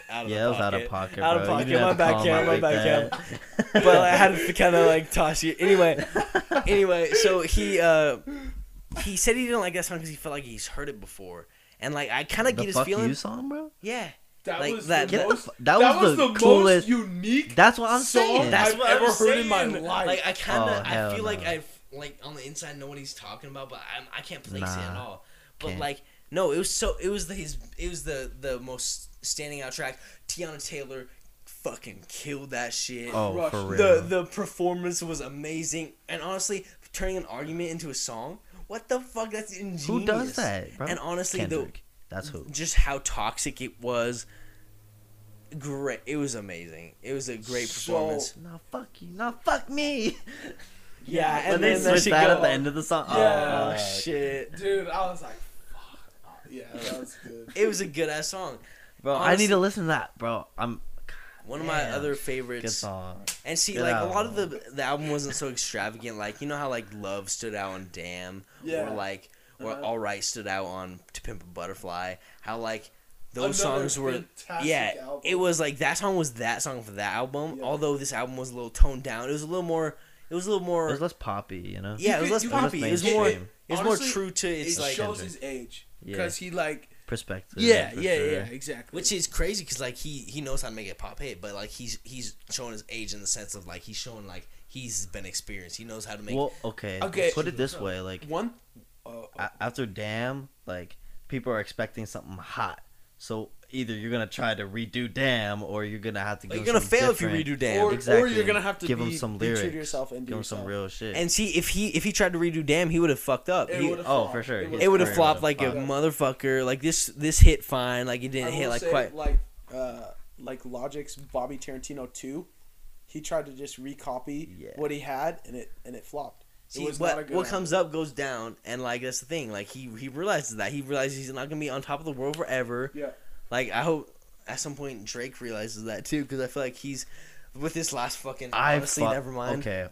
out of Yeah, the it was pocket. out of pocket, Out of bro. You pocket. My have to bad, call Cam. out My like bad, that. but I had to kind of like toss you. Anyway, anyway, so he uh he said he didn't like that song because he felt like he's heard it before, and like I kind of get his fuck feeling. you song, bro. Yeah, That Like was that- the Get the most. fu- that was the coolest- most unique. That's what I'm song saying. That's I've what I'm ever heard in my life. Like I kind Oh, of, I hell feel like. I like on the inside know what he's talking about, but I'm, I can't place it at all. But can't. like, no, it was so it was the his it was the the most standing out track. Teyana Taylor fucking killed that shit. Oh, Rush. for real. the the performance was amazing, and honestly, turning an argument into a song. What the fuck? That's ingenious. Who does that, bro? And honestly, Kendrick. That's who. just how toxic it was. Great. It was amazing. It was a great So- performance. No, fuck you. No, fuck me. Yeah, When and they then that switched shit that go- at the end of the song. Yeah. Oh fuck. shit! Dude, I was like, fuck. Yeah, that was good. It was a good ass song. bro. I Honestly- need to listen to that, bro. I'm One of my Damn. other good favorites. song. And see, Good like a lot of the the album wasn't so extravagant. Like you know how like Love stood out on Damn, Yeah. or like or Uh-huh. All Right stood out on To Pimp a Butterfly. How like those Another songs were. fantastic Yeah, album. it was like that song was that song for that album. Yeah. Although this album was a little toned down, it was a little more. It was a little more. It was less poppy, you know. yeah, it was You less could- you could- poppy. It was more. mainstream. It was Honestly, more true to its it like. shows his age Yeah. because he like Perspective. yeah for yeah sure. yeah exactly Which is crazy because like he he knows how to make it pop hit, but like he's he's showing his age in the sense of like he's showing like he's been experienced. He knows how to make. Well, okay. Okay. Put it this way, like one uh, a- after Damn, like people are expecting something hot. So either you're gonna try to redo Damn, or you're gonna have to. Like, Give you're gonna something fail if you redo Damn. or, exactly. or you're gonna have to Give be, him some be true to lyrics. yourself and do Give him some yourself. real shit. and see if he if he tried to redo Damn, he would have fucked up. He- oh, flopped. for sure. It would've it would have career flopped like a motherfucker. Like this this hit fine. Like it didn't will hit like say, quite. like uh, like Logic's Bobby Tarantino two. He tried to just recopy Yeah. what he had, and it and it flopped. See, it was what not a good what comes up goes down, and like that's the thing. Like he he realizes that he realizes he's not gonna be on top of the world forever. Yeah. Like I hope at some point Drake realizes that too, because I feel like he's with this last fucking I honestly fu- never mind. Okay,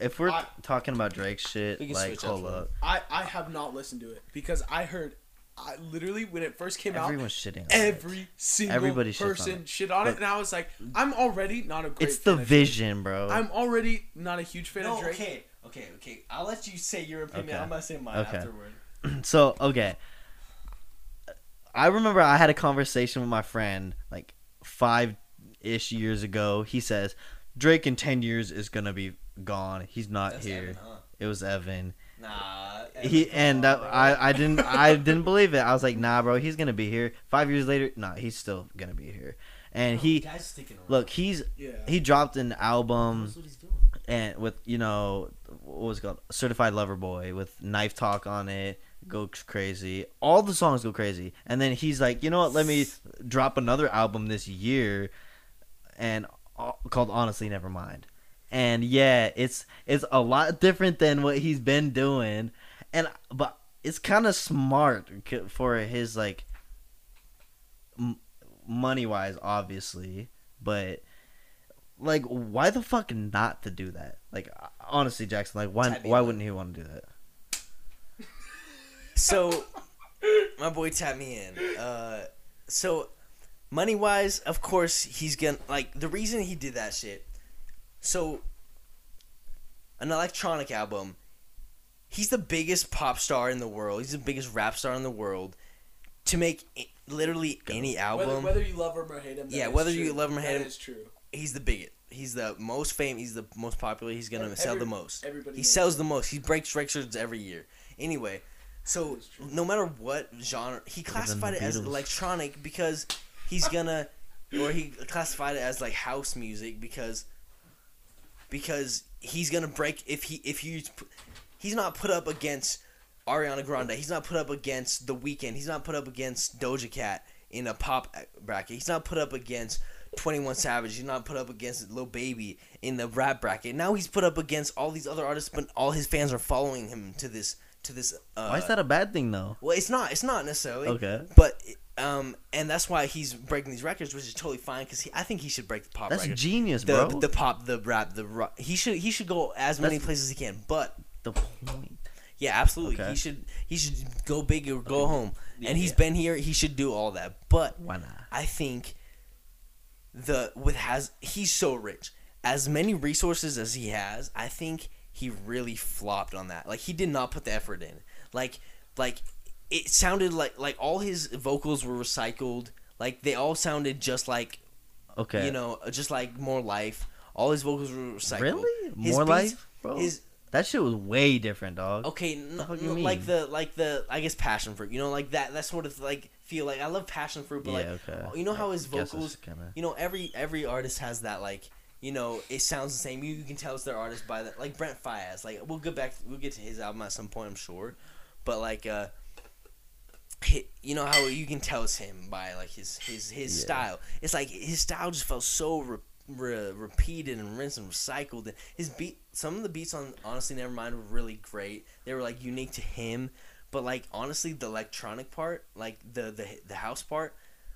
if we're I- talking about Drake shit, like switch up hold up, I I have not listened to it because I heard, I literally when it first came out, everyone's shitting. On it. every single Everybody shits on person shit on it, But- and I was like, I'm already not a great. It's the fan of Drake. vision, bro. I'm already not a huge fan No, of Drake. okay, okay, okay. I'll let you say your opinion. Okay. I'm gonna say mine Okay. afterward. so okay i remember i had a conversation with my friend like five ish years ago he says drake in 10 years is gonna be gone he's not That's here Evan, huh? it was evan Nah. he and that. I, I didn't i didn't believe it i was like nah bro he's gonna be here five years later nah he's still gonna be here and he sticking around. look he's Yeah. he dropped an album That's what he's doing. and with you know what was it called certified lover boy with knife talk on it go crazy. All the songs go crazy. And then he's like you know what? Let me drop another album this year and uh, called honestly never mind and yeah it's it's a lot different than what he's been doing. And but it's kind of smart for his like m- money wise obviously. But like why the fuck not to do that? Like honestly jackson like why why wouldn't he want to do that So, my boy tapped me in. Uh, so, money wise, of course, he's gonna like the reason he did that shit. So, an electronic album. He's the biggest pop star in the world. He's the biggest rap star in the world. To make i- literally any album, whether you love him or hate him. that Yeah, is whether you love him or hate That him. is true. he's the biggest. He's the most famous. He's the most popular. He's gonna Every- sell the most. everybody He sells the most. He breaks records every year. Anyway, so That is true. no matter what genre, he classified it as Beatles. electronic because he's gonna, or he classified it as like house music because, because he's gonna break if he if he he's not put up against Ariana Grande. He's not put up against The Weeknd. He's not put up against Doja Cat in a pop bracket. He's not put up against 21 Savage. He's not put up against Lil Baby in the rap bracket. Now he's put up against all these other artists, but all his fans are following him to this to this. Uh, why is that a bad thing though Well, it's not. It's not necessarily. Okay. But um, and that's why he's breaking these records, which is totally fine because I think he should break the pop that's record. genius the bro the pop, the rap, the rock. He should he should go as many That's- places as he can. But the point Yeah, absolutely. Okay. He should he should go big or go home. And he's Yeah. been here. He should do all that. But Why not? I think the with has he's so rich. As many resources as he has, I think he really flopped on that. Like he did not put the effort in. Like like it sounded like like all his vocals were recycled. Like they all sounded just like Okay. you know, just like more life. All his vocals were recycled. really? His More beats- life, bro. His that shit was way different, dog. okay, n- n- like the like the I guess passion fruit. You know, like that that sort of like feel like I love passion fruit, but yeah. like okay. you know how his vocals kinda- you know every every artist has that like you know it sounds the same. You, you can tell it's their artist by that like Brent Faiyaz. like we'll get back we'll get to his album at some point i'm sure. But like uh hi- you know how you can tell it's him by like his his his Yeah. style. It's like his style just felt so re- re- repeated and rinsed and recycled. And his beat some of the beats on honestly nevermind were really great. They were like unique to him. But like honestly the electronic part like the the, the house part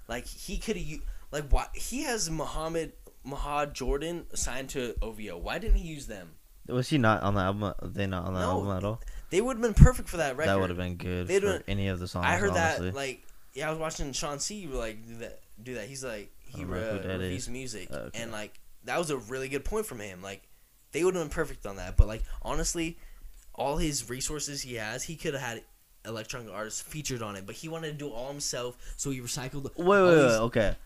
like he could have like why he has Muhammad Majid Jordan signed to OVO. Why didn't he use them? Was he not on the album? They not on the No, album at all? They would have been perfect for that record. That would have been good They'd for been- any of the songs. I heard honestly. that like yeah, I was watching Shawn Cee like do that do that. He's like he I don't know who uh, that reviews is. music Oh, okay. and like that was a really good point from him. Like they would have been perfect on that. But like honestly, all his resources he has, he could have had electronic artists featured on it. But he wanted to do it all himself, so he recycled. Wait, wait, wait. Okay,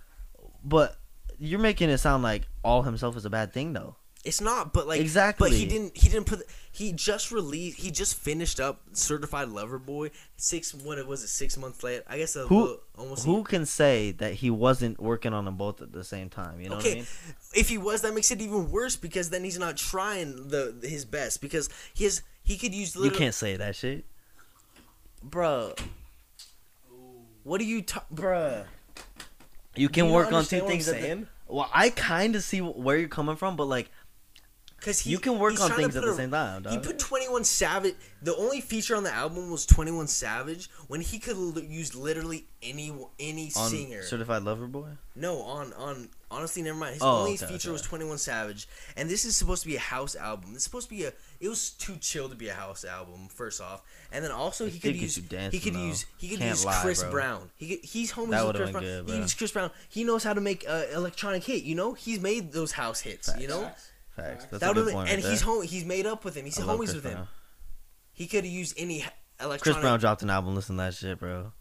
but you're making it sound like all himself is a bad thing, though. It's not, but like Exactly. But he didn't. He didn't put. He just released. He just finished up Certified Lover Boy. Six. What was it? Six months later. I guess a Who- little, almost. Who can say that he wasn't working on them both at the same time? You know what I mean? if he was, that makes it even worse because then he's not trying the his best because he has. He could use. You can't say that shit. bro. What are you, ta- bruh? You can you work on two understand what I'm things. At the, well, I kind of see where you're coming from, but like Because you can work on things at put the a- same time. He put Twenty One Savage. The only feature on the album was Twenty One Savage when he could have used literally any any on singer. Certified Lover Boy. No, on on honestly, never mind. His Oh, only okay, feature okay. was Twenty One Savage, and this is supposed to be a house album. It's supposed to be a. It was too chill to be a house album. First off, and then also he could use you he could use he could Can't use lie, Chris bro. Brown. He could, he's homies with Chris Brown. good, he uses Chris Brown. He knows how to make uh, electronic hit. You know, he's made those house hits. You know, Facts. That's that a good point. and right he's home. He's made up with him. He's homies Chris with him. He could have used any electronic. Chris. Brown dropped an album. Listen to that shit, bro.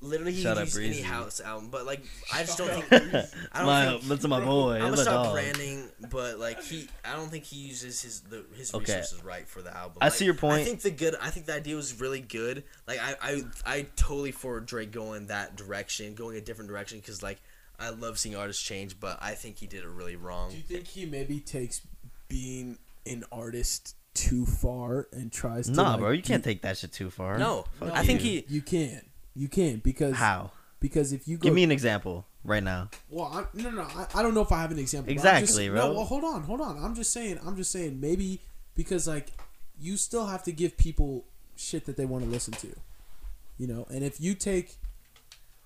Literally, he Shut could use any house album. But like, I just don't think. I don't my, think- that's my boy. I'm gonna stop dog. branding, but like he, I don't think he uses his the, his Okay. resources right for the album. I Like, see your point. I think the good, I think the idea was really good. Like I, I, I totally for Drake going that direction, going a different direction, because like I love seeing artists change, but I think he did it really wrong. Do you think he maybe takes being an artist too far and tries to? Nah, like, bro, you can't take that shit too far. No, No, I think you- he. You can. You can't because How? because if you go Give me an example right now. Well, I, no, no, I, I don't know if I have an example. Exactly, just, bro. No, well, hold on, hold on. I'm just saying. I'm just saying. Maybe because like you still have to give people shit that they want to listen to, you know. And if you take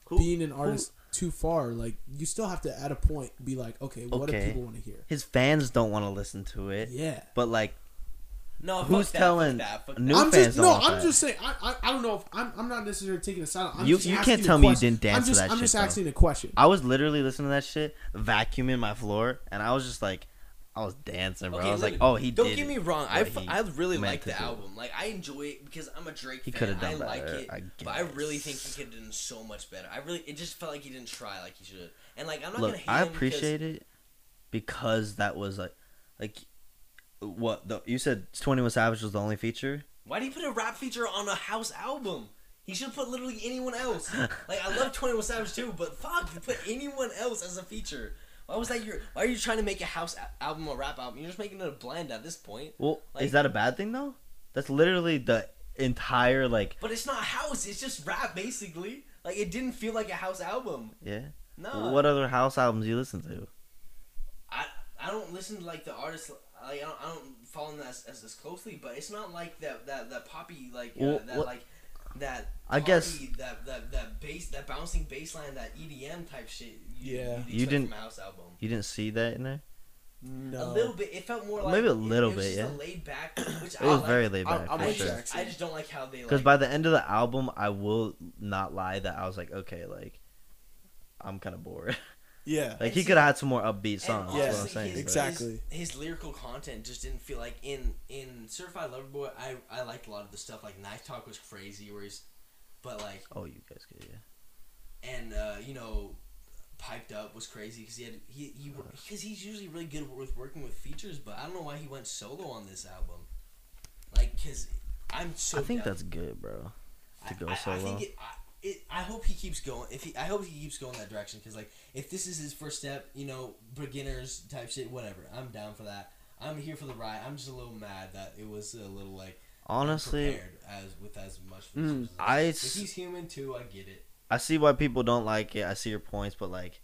Who- being an artist too far, like you still have to at a point be like, okay, what do people want to hear? His fans don't want to listen to it. Yeah. But like, No, who's fuck that, telling fuck that, fuck new I'm fans just no. I'm that. just saying. I, I I don't know if I'm I'm not necessarily taking a side. I'm You- just you can't tell me you didn't dance I'm to just that I'm shit, just though. asking a question. I was literally listening to that shit, vacuuming my floor, and I was just like, I was dancing, bro. I was like, oh, he Don't did. get me wrong. I, what f- he I really like the album. Like I enjoy it because I'm a Drake He fan. coulda I done like better, it, I but I really think he could have done so much better. I really, it just felt like he didn't try like he should. And like I'm not Look, gonna hate I him because- appreciate it because that was like, like, what the you said. Twenty One Savage was the only feature. Why do you put a rap feature on a house album? He should put literally anyone else. like I love Twenty One Savage too, but fuck, you put anyone else as a feature. Why was that your? Why are you trying to make a house album a rap album? You're just making it a blend at this point. Well, Like- is that a bad thing though? That's literally the entire like, But it's not house. It's just rap basically. Like it didn't feel like a house album. yeah. No. What other house albums you listen to? I I don't listen to like the artists. Like I don't, I don't follow them as, as, as closely, but it's not like that that that poppy like uh, Well, that what- like that. I guess- that that that bass that bouncing bass line that EDM type shit. You, Yeah. you'd You expect didn't- from house album. You didn't see that in there. No. A little bit. It felt more like Maybe a little it was bit, just yeah. A laid back, which It I was like. very laid back I'm sure. Jackson. I just don't like how they Because like. by the end of the album, I will not lie that I was like, okay, like I'm kind of bored. Yeah. like he could have had some more upbeat songs. And Yeah, That's what I'm saying. his, Exactly. His, his lyrical content just didn't feel like in in Certified Lover Boy. I I liked a lot of the stuff. Like Knife Talk was crazy, where he's, but like Oh, you guys could, yeah. and uh, you know, piped up was crazy because he had he he because he's usually really good with working with features, but I don't know why he went solo on this album. Like, cause I'm so. I think down- that's good, bro. I, to go I, I solo. think it, I, it. I hope he keeps going. If he, I hope he keeps going that direction. Cause like, if this is his first step, you know, beginners type shit, whatever. I'm down for that. I'm here for the ride. I'm just a little mad that it was a little like Honestly, as with as much. Mm. as- I if he's human too, I get it. I see why people don't like it. I see your points, but like,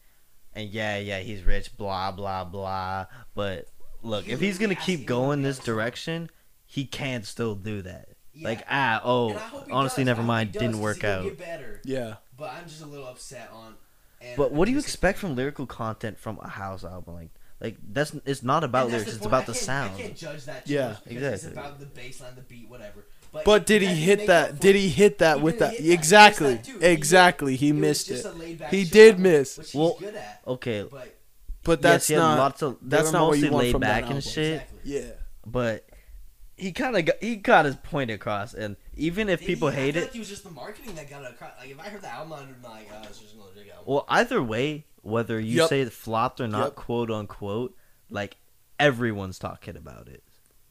and yeah, yeah, he's rich, blah blah blah. But look, if he's gonna keep going this else to song. direction, he can still do that. Yeah. Like ah oh, And I hope he honestly, does. never mind, does, didn't work out. Better. Yeah. But I'm just a little upset on. And But what do you this is- expect from lyrical content from a house album? Like like that's it's not about lyrics, it's point. about I the sound. I can't judge that. Too Yeah. much because It's about the bass line, the beat, whatever. But but did he that hit that? Did he hit that He with didn't that? hit that. He missed Exactly. that too. He Exactly. He missed it. He did miss. Well, at. Okay, But But that's yes, not. lots of. That's not what mostly you want laid from that back and album. shit. exactly. Yeah. But he kind of got he got his point across, and even if Did people he? Hate feel it, Like it was just the marketing that got it across. Like if I heard the album, I'd be like, oh, it's just another Drake album. Well, either way, whether you Yep. say it flopped or not, Yep. quote unquote, like everyone's talking about it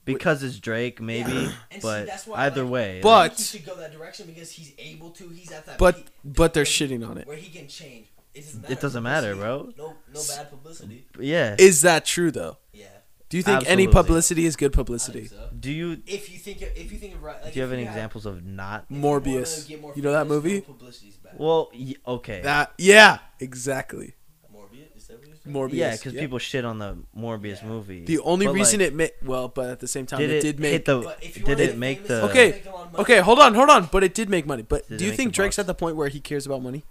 because it's Drake, maybe. Yeah. And see, But that's why, either like, way, But- I think he should go that direction because he's able to. He's at that. But peak but they're shitting on it. Where he can change. It doesn't It matter. doesn't matter, bro. No, no bad publicity. yeah. Is that true though? Yeah, Do you think any publicity is good I publicity? think so. Do you If you think, if you think of right, like do you have any have- examples of not? if you Morbius. more You know that movie? no publicity's bad. Well, y- okay. That yeah, exactly. Morbius, is that what you're saying? Morbius. yeah, because yeah. people shit on the Morbius Yeah. movie. The only But, reason like, it made well, but at the same time, did it, it did make. the But if you did it make the Okay, make a lot of money. Okay, hold on, hold on. But it did make money. But Did do you think Drake's bucks? at the point where he cares about money?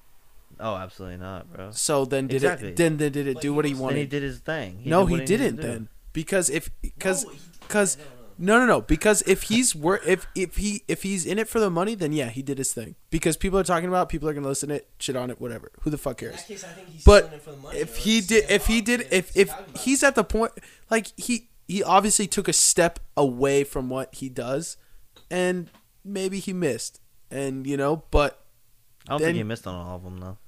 Oh, absolutely not, bro. So then did Exactly. it? Then, then did it But do he what he was- Then he wanted? did his thing. no, did he what needed to didn't. do. Then because if because because no, no, no. because if he's wor- if if he if he's in it for the money then yeah he did his thing. Because people are talking about it, people are gonna listen to it shit on it whatever. Who the fuck cares? Case, I think he's But still in it for the money, if he did if he did if if talk about. he's at the point like he he obviously took a step away from what he does and maybe he missed. And you know but I don't Then- think he missed on all of them though.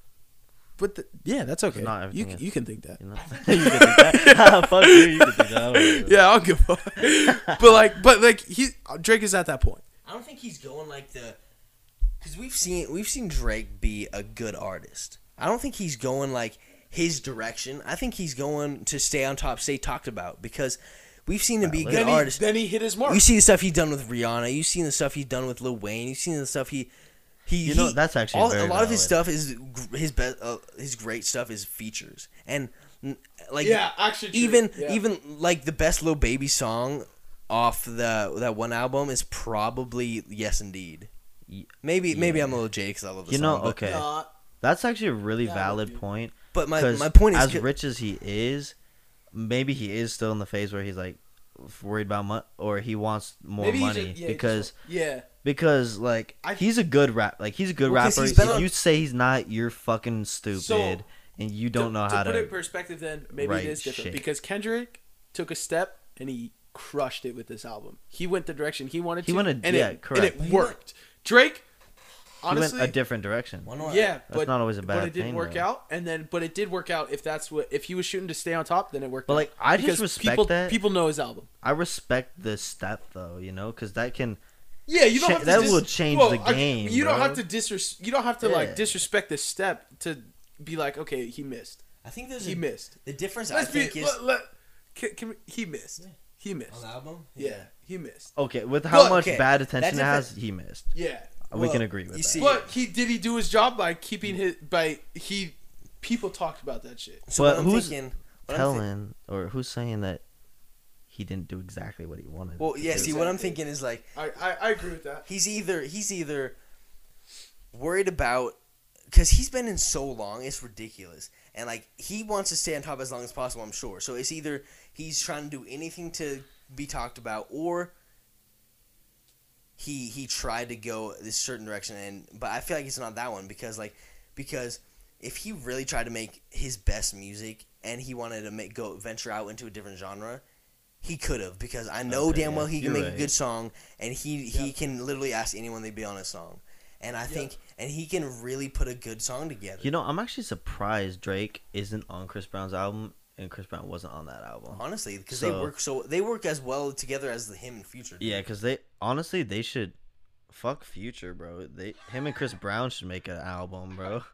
But the, yeah that's okay not you can, is- you can think that You know, you can think that. Fuck you. You can think that. I don't know. yeah I'll give up but like but like he Drake is at that point I don't think he's going like the because we've seen we've seen Drake be a good artist. I don't think he's going like his direction. I think he's going to stay on top, stay talked about because we've seen him be a good then he, artist. then he hit his mark You see the stuff he's done with Rihanna. You've seen the stuff he's done with Lil Wayne. You've seen the stuff he he. You know, he- that's actually all, very a lot of his stuff is his best. Uh, his great stuff is features and like yeah actually true. even Yeah. even like the best Lil Baby song off the that one album is probably Yes Indeed. Ye- Maybe maybe. I'm a little jaded because I love the You know, song. but, okay. Nah, That's actually a really Yeah, valid point. but my my point is as rich as he is, maybe he is still in the phase where he's like worried about money or he wants more Maybe money just- yeah, he just because yeah because like I- he's a good rap like he's a good Well, 'cause rapper. If on- you say he's not, you're fucking stupid and you don't know how to put it in perspective then maybe it is different shit. because kendrick took a step and he crushed it with this album he went the direction he wanted He to went a- and, yeah, it, correct. and it worked drake He went a different direction. Yeah That's but not always a bad. but bad it didn't thing, work though. out and then but it did work out if that's what if he was shooting to stay on top then it worked But out. like I just respect people, that. people know his album I respect the step though, you know, because that can. Yeah you don't Cha- have to that dis- will change well, the I- game, you don't have to disres- you don't have to Yeah. like disrespect this step to be like okay he missed I think there's he a, missed the difference. let's I be think is let, let, can, can we- he missed he missed on the album. yeah he missed Okay, with how But- much okay, bad attention that's it has, he missed. yeah we Well, can agree with you that. see- But he did he do his job by keeping mm. his by he people talked about that shit. So But what I'm who's thinking, what I'm thi- telling or who's saying that he didn't do exactly what he wanted? well, yeah. do? See, what I'm thinking is like I, I, I agree with that. he's either he's either worried about because he's been in so long, it's ridiculous. And like he wants to stay on top as long as possible, I'm sure. So it's either he's trying to do anything to be talked about, or he he tried to go this certain direction. And but I feel like it's not that one because like because if he really tried to make his best music and he wanted to make go venture out into a different genre, he could have because I know Okay, damn yeah, well he can you're make a good song and he he can literally ask anyone to be on a song. And I think and he can really put a good song together. You know, I'm actually surprised Drake isn't on Chris Brown's album and Chris Brown wasn't on that album. honestly, because they work so they work as well together as the him and Future. do. Yeah, because they honestly they should fuck Future, bro. They him and Chris Brown should make an album, bro.